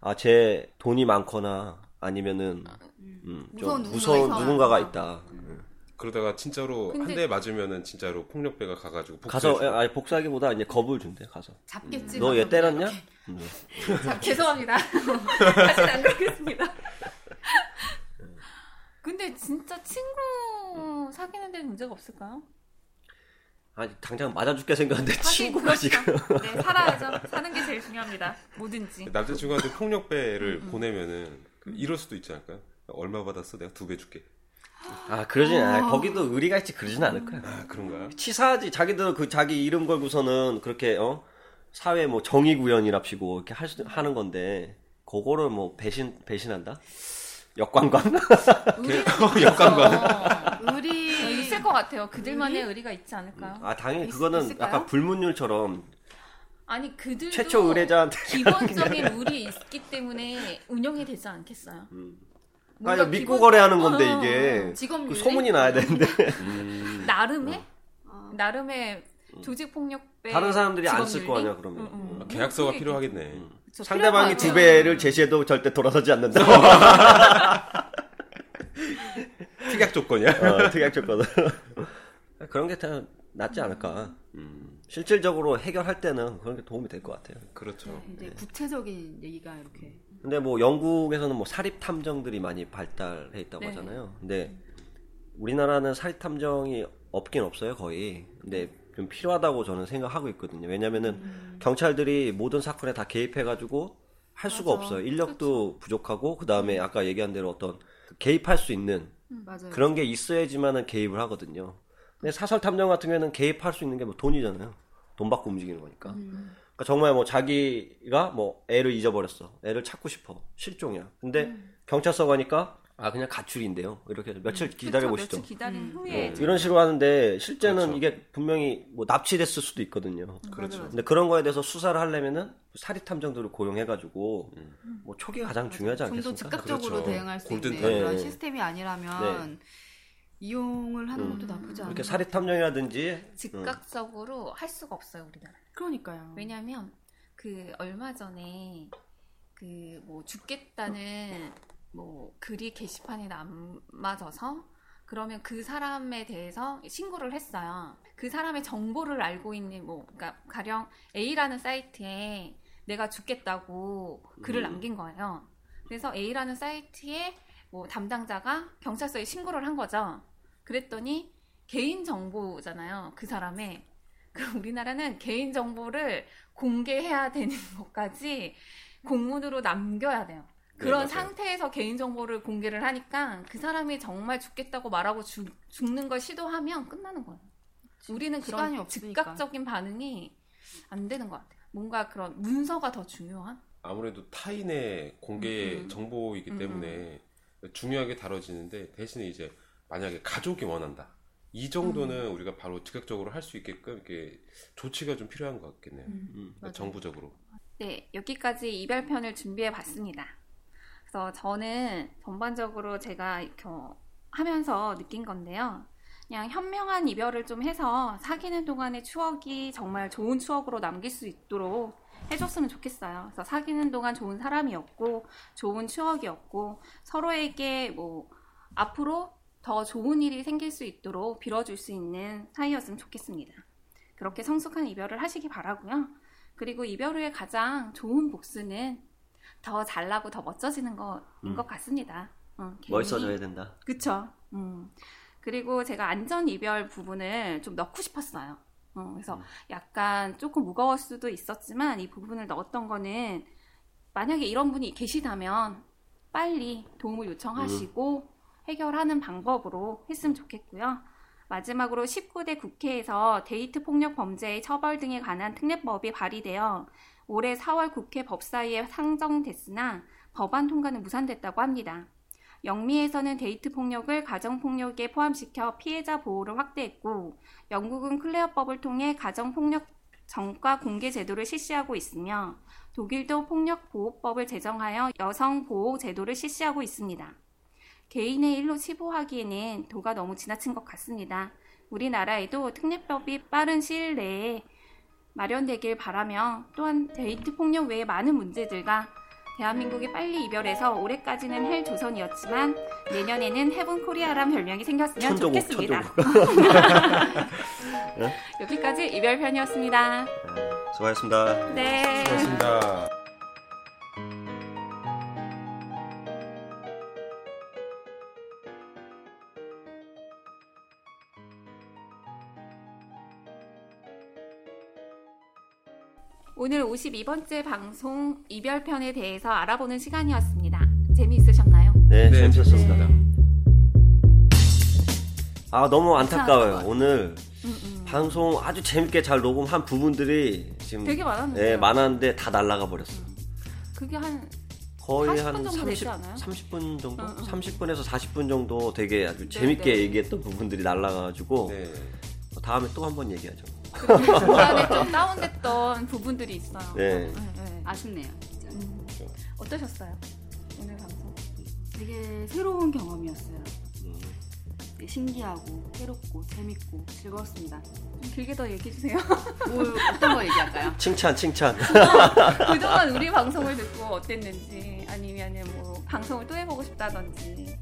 아, 제 돈이 많거나 아니면은 음, 좀 무서운 있어. 누군가가 있다. 음. 그러다가 진짜로 근데... 한대 맞으면은 진짜로 폭력배가 가가지고 가서 아니 복수하기보다 이제 겁을 준대 가서. 잡겠지. 너얘 때렸냐? 네. 자, 죄송합니다. 다시 안 그렇겠습니다. 근데 진짜 친구 사귀는 데 문제가 없을까요? 아니 당장 맞아 죽게 생겼는데 친구가 그렇죠. 지금 네 살아야죠 사는 게 제일 중요합니다 뭐든지 남자친구한테 폭력배를 음, 음. 보내면은 그 이럴 수도 있지 않을까요? 얼마 받았어? 내가 두 배 줄게 아 그러진 않아 어. 거기도 의리가 있지 그러진 않을 거야 아 그런가요? 치사하지 자기들 그 자기 이름 걸고서는 그렇게 어 사회 뭐 정의 구현이랍시고 이렇게 할 수, 하는 건데 그거를 뭐 배신 배신한다? 역관광? 역관광. 의리 있을 것 같아요. 그들만의 의리? 의리가 있지 않을까요? 아 당연히 그거는 있을까요? 약간 불문율처럼 아니 그들 최초 의뢰자한테 기본적인 의리 있기 때문에 운영이 되지 않겠어요. 음. 아니 믿고 거래하는 건데 어, 이게 그 소문이 나야 되는데 음. 나름의 어. 나름의 조직 폭력배 다른 사람들이 안 쓸 거 아니야 그러면 음, 음. 아, 계약서가 필요하겠네. 음. 상대방이 두 배를 제시해도 절대 돌아서지 않는다. 특약 조건이야? 어, 특약 조건. 그런 게더 낫지 않을까. 음. 실질적으로 해결할 때는 그런 게 도움이 될 것 같아요. 그렇죠. 네, 이제 구체적인 얘기가 이렇게. 근데 뭐 영국에서는 뭐 사립 탐정들이 많이 발달해 있다고 네. 하잖아요. 근데 우리나라는 사립 탐정이 없긴 없어요, 거의. 근데 좀 필요하다고 저는 생각하고 있거든요. 왜냐면은 음. 경찰들이 모든 사건에 다 개입해가지고 할 수가 맞아. 없어요. 인력도 그렇죠. 부족하고 그 다음에 음. 아까 얘기한 대로 어떤 개입할 수 있는 음, 그런 게 있어야지만은 개입을 하거든요. 근데 사설 탐정 같은 경우에는 개입할 수 있는 게 뭐 돈이잖아요. 돈 받고 움직이는 거니까. 음. 그러니까 정말 뭐 자기가 뭐 애를 잊어버렸어. 애를 찾고 싶어. 실종이야. 근데 음. 경찰서 가니까 아 그냥 가출인데요. 이렇게 며칠 음, 기다려 보시죠. 기다린 음. 후에 어, 이런 식으로 하는데 실제는 그렇죠. 이게 분명히 뭐 납치됐을 수도 있거든요. 음, 그렇죠. 근데 그런 거에 대해서 수사를 하려면은 사립 탐정들을 고용해 가지고 음. 뭐 초기가 가장 중요하지 않겠습니까? 좀더 즉각적으로 그렇죠. 대응할 수 있는 네. 그런 시스템이 아니라면 네. 이용을 하는 것도 나쁘지 않아요. 이렇게 사립 탐정이라든지 즉각적으로 할 수가 없어요 우리나라. 그러니까요. 왜냐하면 그 얼마 전에 그 뭐 죽겠다는 뭐 글이 게시판에 남아져서 그러면 그 사람에 대해서 신고를 했어요. 그 사람의 정보를 알고 있는 뭐 그러니까 가령 A라는 사이트에 내가 죽겠다고 글을 음. 남긴 거예요. 그래서 A라는 사이트에 뭐 담당자가 경찰서에 신고를 한 거죠. 그랬더니 개인 정보잖아요. 그 사람의. 그럼 우리나라는 개인 정보를 공개해야 되는 것까지 공문으로 남겨야 돼요. 그런 네, 상태에서 개인정보를 공개를 하니까 그 사람이 정말 죽겠다고 말하고 죽, 죽는 걸 시도하면 끝나는 거예요. 우리는 그런 즉각적인 반응이 안 되는 것 같아요. 뭔가 그런 문서가 더 중요한? 아무래도 타인의 공개 음, 음. 정보이기 음, 때문에 음. 중요하게 다뤄지는데 대신에 이제 만약에 가족이 원한다. 이 정도는 음. 우리가 바로 즉각적으로 할 수 있게끔 이렇게 조치가 좀 필요한 것 같겠네요. 음, 정부적으로. 네, 여기까지 이별편을 준비해 봤습니다. 그래서 저는 전반적으로 제가 이렇게 하면서 느낀 건데요. 그냥 현명한 이별을 좀 해서 사귀는 동안의 추억이 정말 좋은 추억으로 남길 수 있도록 해줬으면 좋겠어요. 그래서 사귀는 동안 좋은 사람이었고, 좋은 추억이었고, 서로에게 뭐, 앞으로 더 좋은 일이 생길 수 있도록 빌어줄 수 있는 사이였으면 좋겠습니다. 그렇게 성숙한 이별을 하시기 바라고요. 그리고 이별 후에 가장 좋은 복수는 더 잘나고 더 멋져지는 거인 음. 것 같습니다. 어, 멋있어져야 된다. 그쵸. 음. 그리고 제가 안전 이별 부분을 좀 넣고 싶었어요. 어, 그래서 음. 약간 조금 무거울 수도 있었지만 이 부분을 넣었던 거는 만약에 이런 분이 계시다면 빨리 도움을 요청하시고 음. 해결하는 방법으로 했으면 좋겠고요. 마지막으로 19대 국회에서 데이트 폭력 범죄의 처벌 등에 관한 특례법이 발의되어 올해 4월 국회 법사위에 상정됐으나 법안 통과는 무산됐다고 합니다. 영미에서는 데이트 폭력을 가정 폭력에 포함시켜 피해자 보호를 확대했고 영국은 클레어법을 통해 가정 폭력 전과 공개 제도를 실시하고 있으며 독일도 폭력 보호법을 제정하여 여성 보호 제도를 실시하고 있습니다. 개인의 일로 치부하기에는 도가 너무 지나친 것 같습니다. 우리나라에도 특례법이 빠른 시일 내에 마련되길 바라며 또한 데이트 폭력 외에 많은 문제들과 대한민국이 빨리 이별해서 올해까지는 헬 조선이었지만 내년에는 heaven Korea란 별명이 생겼으면 천조국, 좋겠습니다. 여기까지 이별 편이었습니다. 네, 수고하셨습니다. 네. 수고하셨습니다. 오늘 52번째 방송 이별편에 대해서 알아보는 시간이었습니다. 재미있으셨나요? 네, 네 재밌었습니다. 네. 아, 너무 안타까워요. 오늘 음, 음. 방송 아주 재밌게 잘 녹음한 부분들이 지금 되게 많았는데 네, 많았는데 다 날라가 버렸어요. 음. 그게 한 거의 한 30, 30분 정도? 응, 응. 30분에서 40분 정도 되게 아주 네, 재밌게 네. 얘기했던 부분들이 날라가가지고 네. 다음에 또 한 번 얘기하죠. 중간에 좀 다운됐던 부분들이 있어요. 네. 네, 네. 아쉽네요. 진짜. 음. 어떠셨어요? 오늘 방송? 되게 새로운 경험이었어요. 음. 신기하고 새롭고 재밌고 즐거웠습니다. 좀 길게 더 얘기해 주세요. 뭐 어떤 거 얘기할까요? 칭찬, 칭찬. 그동안 우리 방송을 듣고 어땠는지 아니면은 뭐 방송을 또 해보고 싶다든지.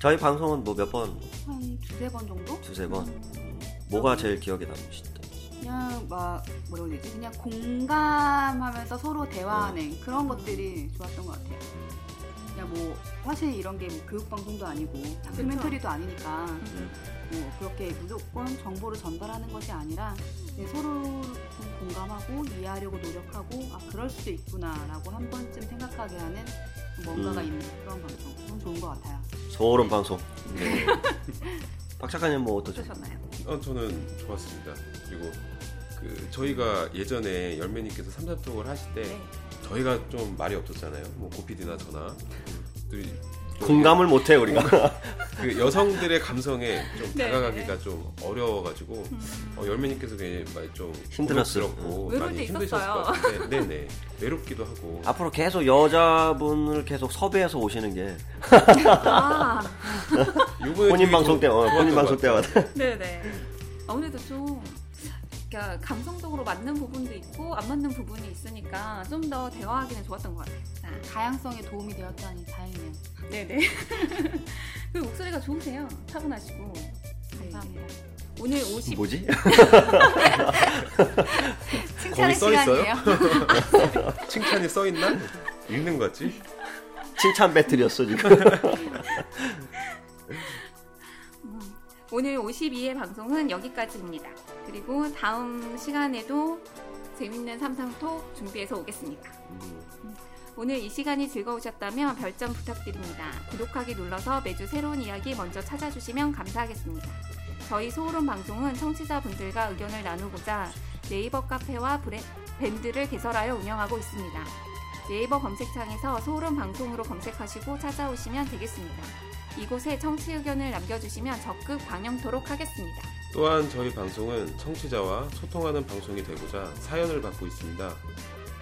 저희 방송은 뭐 몇 번? 한 두세 번 정도? 두세 번. 음. 뭐가 제일 기억에 남으시다? 그냥 막 뭐라고 해야 되지? 그냥 공감하면서 서로 대화하는 음. 그런 것들이 좋았던 것 같아요. 그냥 뭐 사실 이런 게 뭐 교육 방송도 아니고 다큐멘터리도 아니니까 음. 뭐 그렇게 무조건 정보를 전달하는 것이 아니라 서로 공감하고 이해하려고 노력하고 아 그럴 수도 있구나라고 한 번쯤 생각하게 하는 뭔가가 음. 있는 그런 방송 좋은 것 같아요. 소름 방송. 네. 박 작가님 뭐 어떠셨나요? 어, 저는 좋았습니다. 그리고 그 저희가 예전에 열매님께서 삼삼톡을 하실 때 네. 저희가 좀 말이 없었잖아요. 뭐 고피디나 저나 공감을 못해 우리가 그 여성들의 감성에 좀 네. 다가가기가 좀 어려워가지고 음. 어, 열매님께서 많이 좀 힘들었고 많이 힘드셨을 것 같은데. 네네. 외롭기도 하고. 앞으로 계속 여자분을 계속 섭외해서 오시는 게. 아. 본인 방송 때 어, 본인 방송 때마다. 네네. 아무래도 좀 그러니까 감성적으로 맞는 부분도 있고 안 맞는 부분이 있으니까 좀 더 대화하기는 좋았던 것 같아요. 아, 다양성에 도움이 되었다니 다행이네요. 네네. 그 목소리가 좋으세요. 차분하시고. 감사합니다. 네. 오늘 50 뭐지? 칭찬의 시간이에요. 칭찬이 써 있나? 읽는 거지? 칭찬 배틀이었어 지금. 오늘 52회 방송은 여기까지입니다. 그리고 다음 시간에도 재밌는 삼상톡 준비해서 오겠습니다. 오늘 이 시간이 즐거우셨다면 별점 부탁드립니다. 구독하기 눌러서 매주 새로운 이야기 먼저 찾아주시면 감사하겠습니다. 저희 소울음 방송은 청취자분들과 의견을 나누고자 네이버 카페와 브레, 밴드를 개설하여 운영하고 있습니다. 네이버 검색창에서 소울음 방송으로 검색하시고 찾아오시면 되겠습니다. 이곳에 청취 의견을 남겨주시면 적극 반영토록 하겠습니다. 또한 저희 방송은 청취자와 소통하는 방송이 되고자 사연을 받고 있습니다.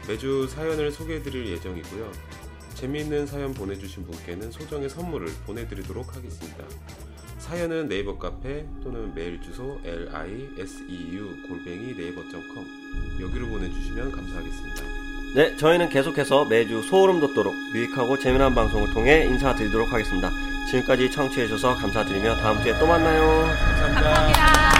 매주 사연을 소개해드릴 예정이고요. 재미있는 사연 보내주신 분께는 소정의 선물을 보내드리도록 하겠습니다. 사연은 네이버 카페 또는 메일 주소 liseu 골뱅이 네이버.com 여기로 보내주시면 감사하겠습니다. 네, 저희는 계속해서 매주 소름 돋도록 유익하고 재미난 방송을 통해 인사드리도록 하겠습니다. 지금까지 청취해주셔서 감사드리며 다음 주에 또 만나요. 감사합니다. 감사합니다.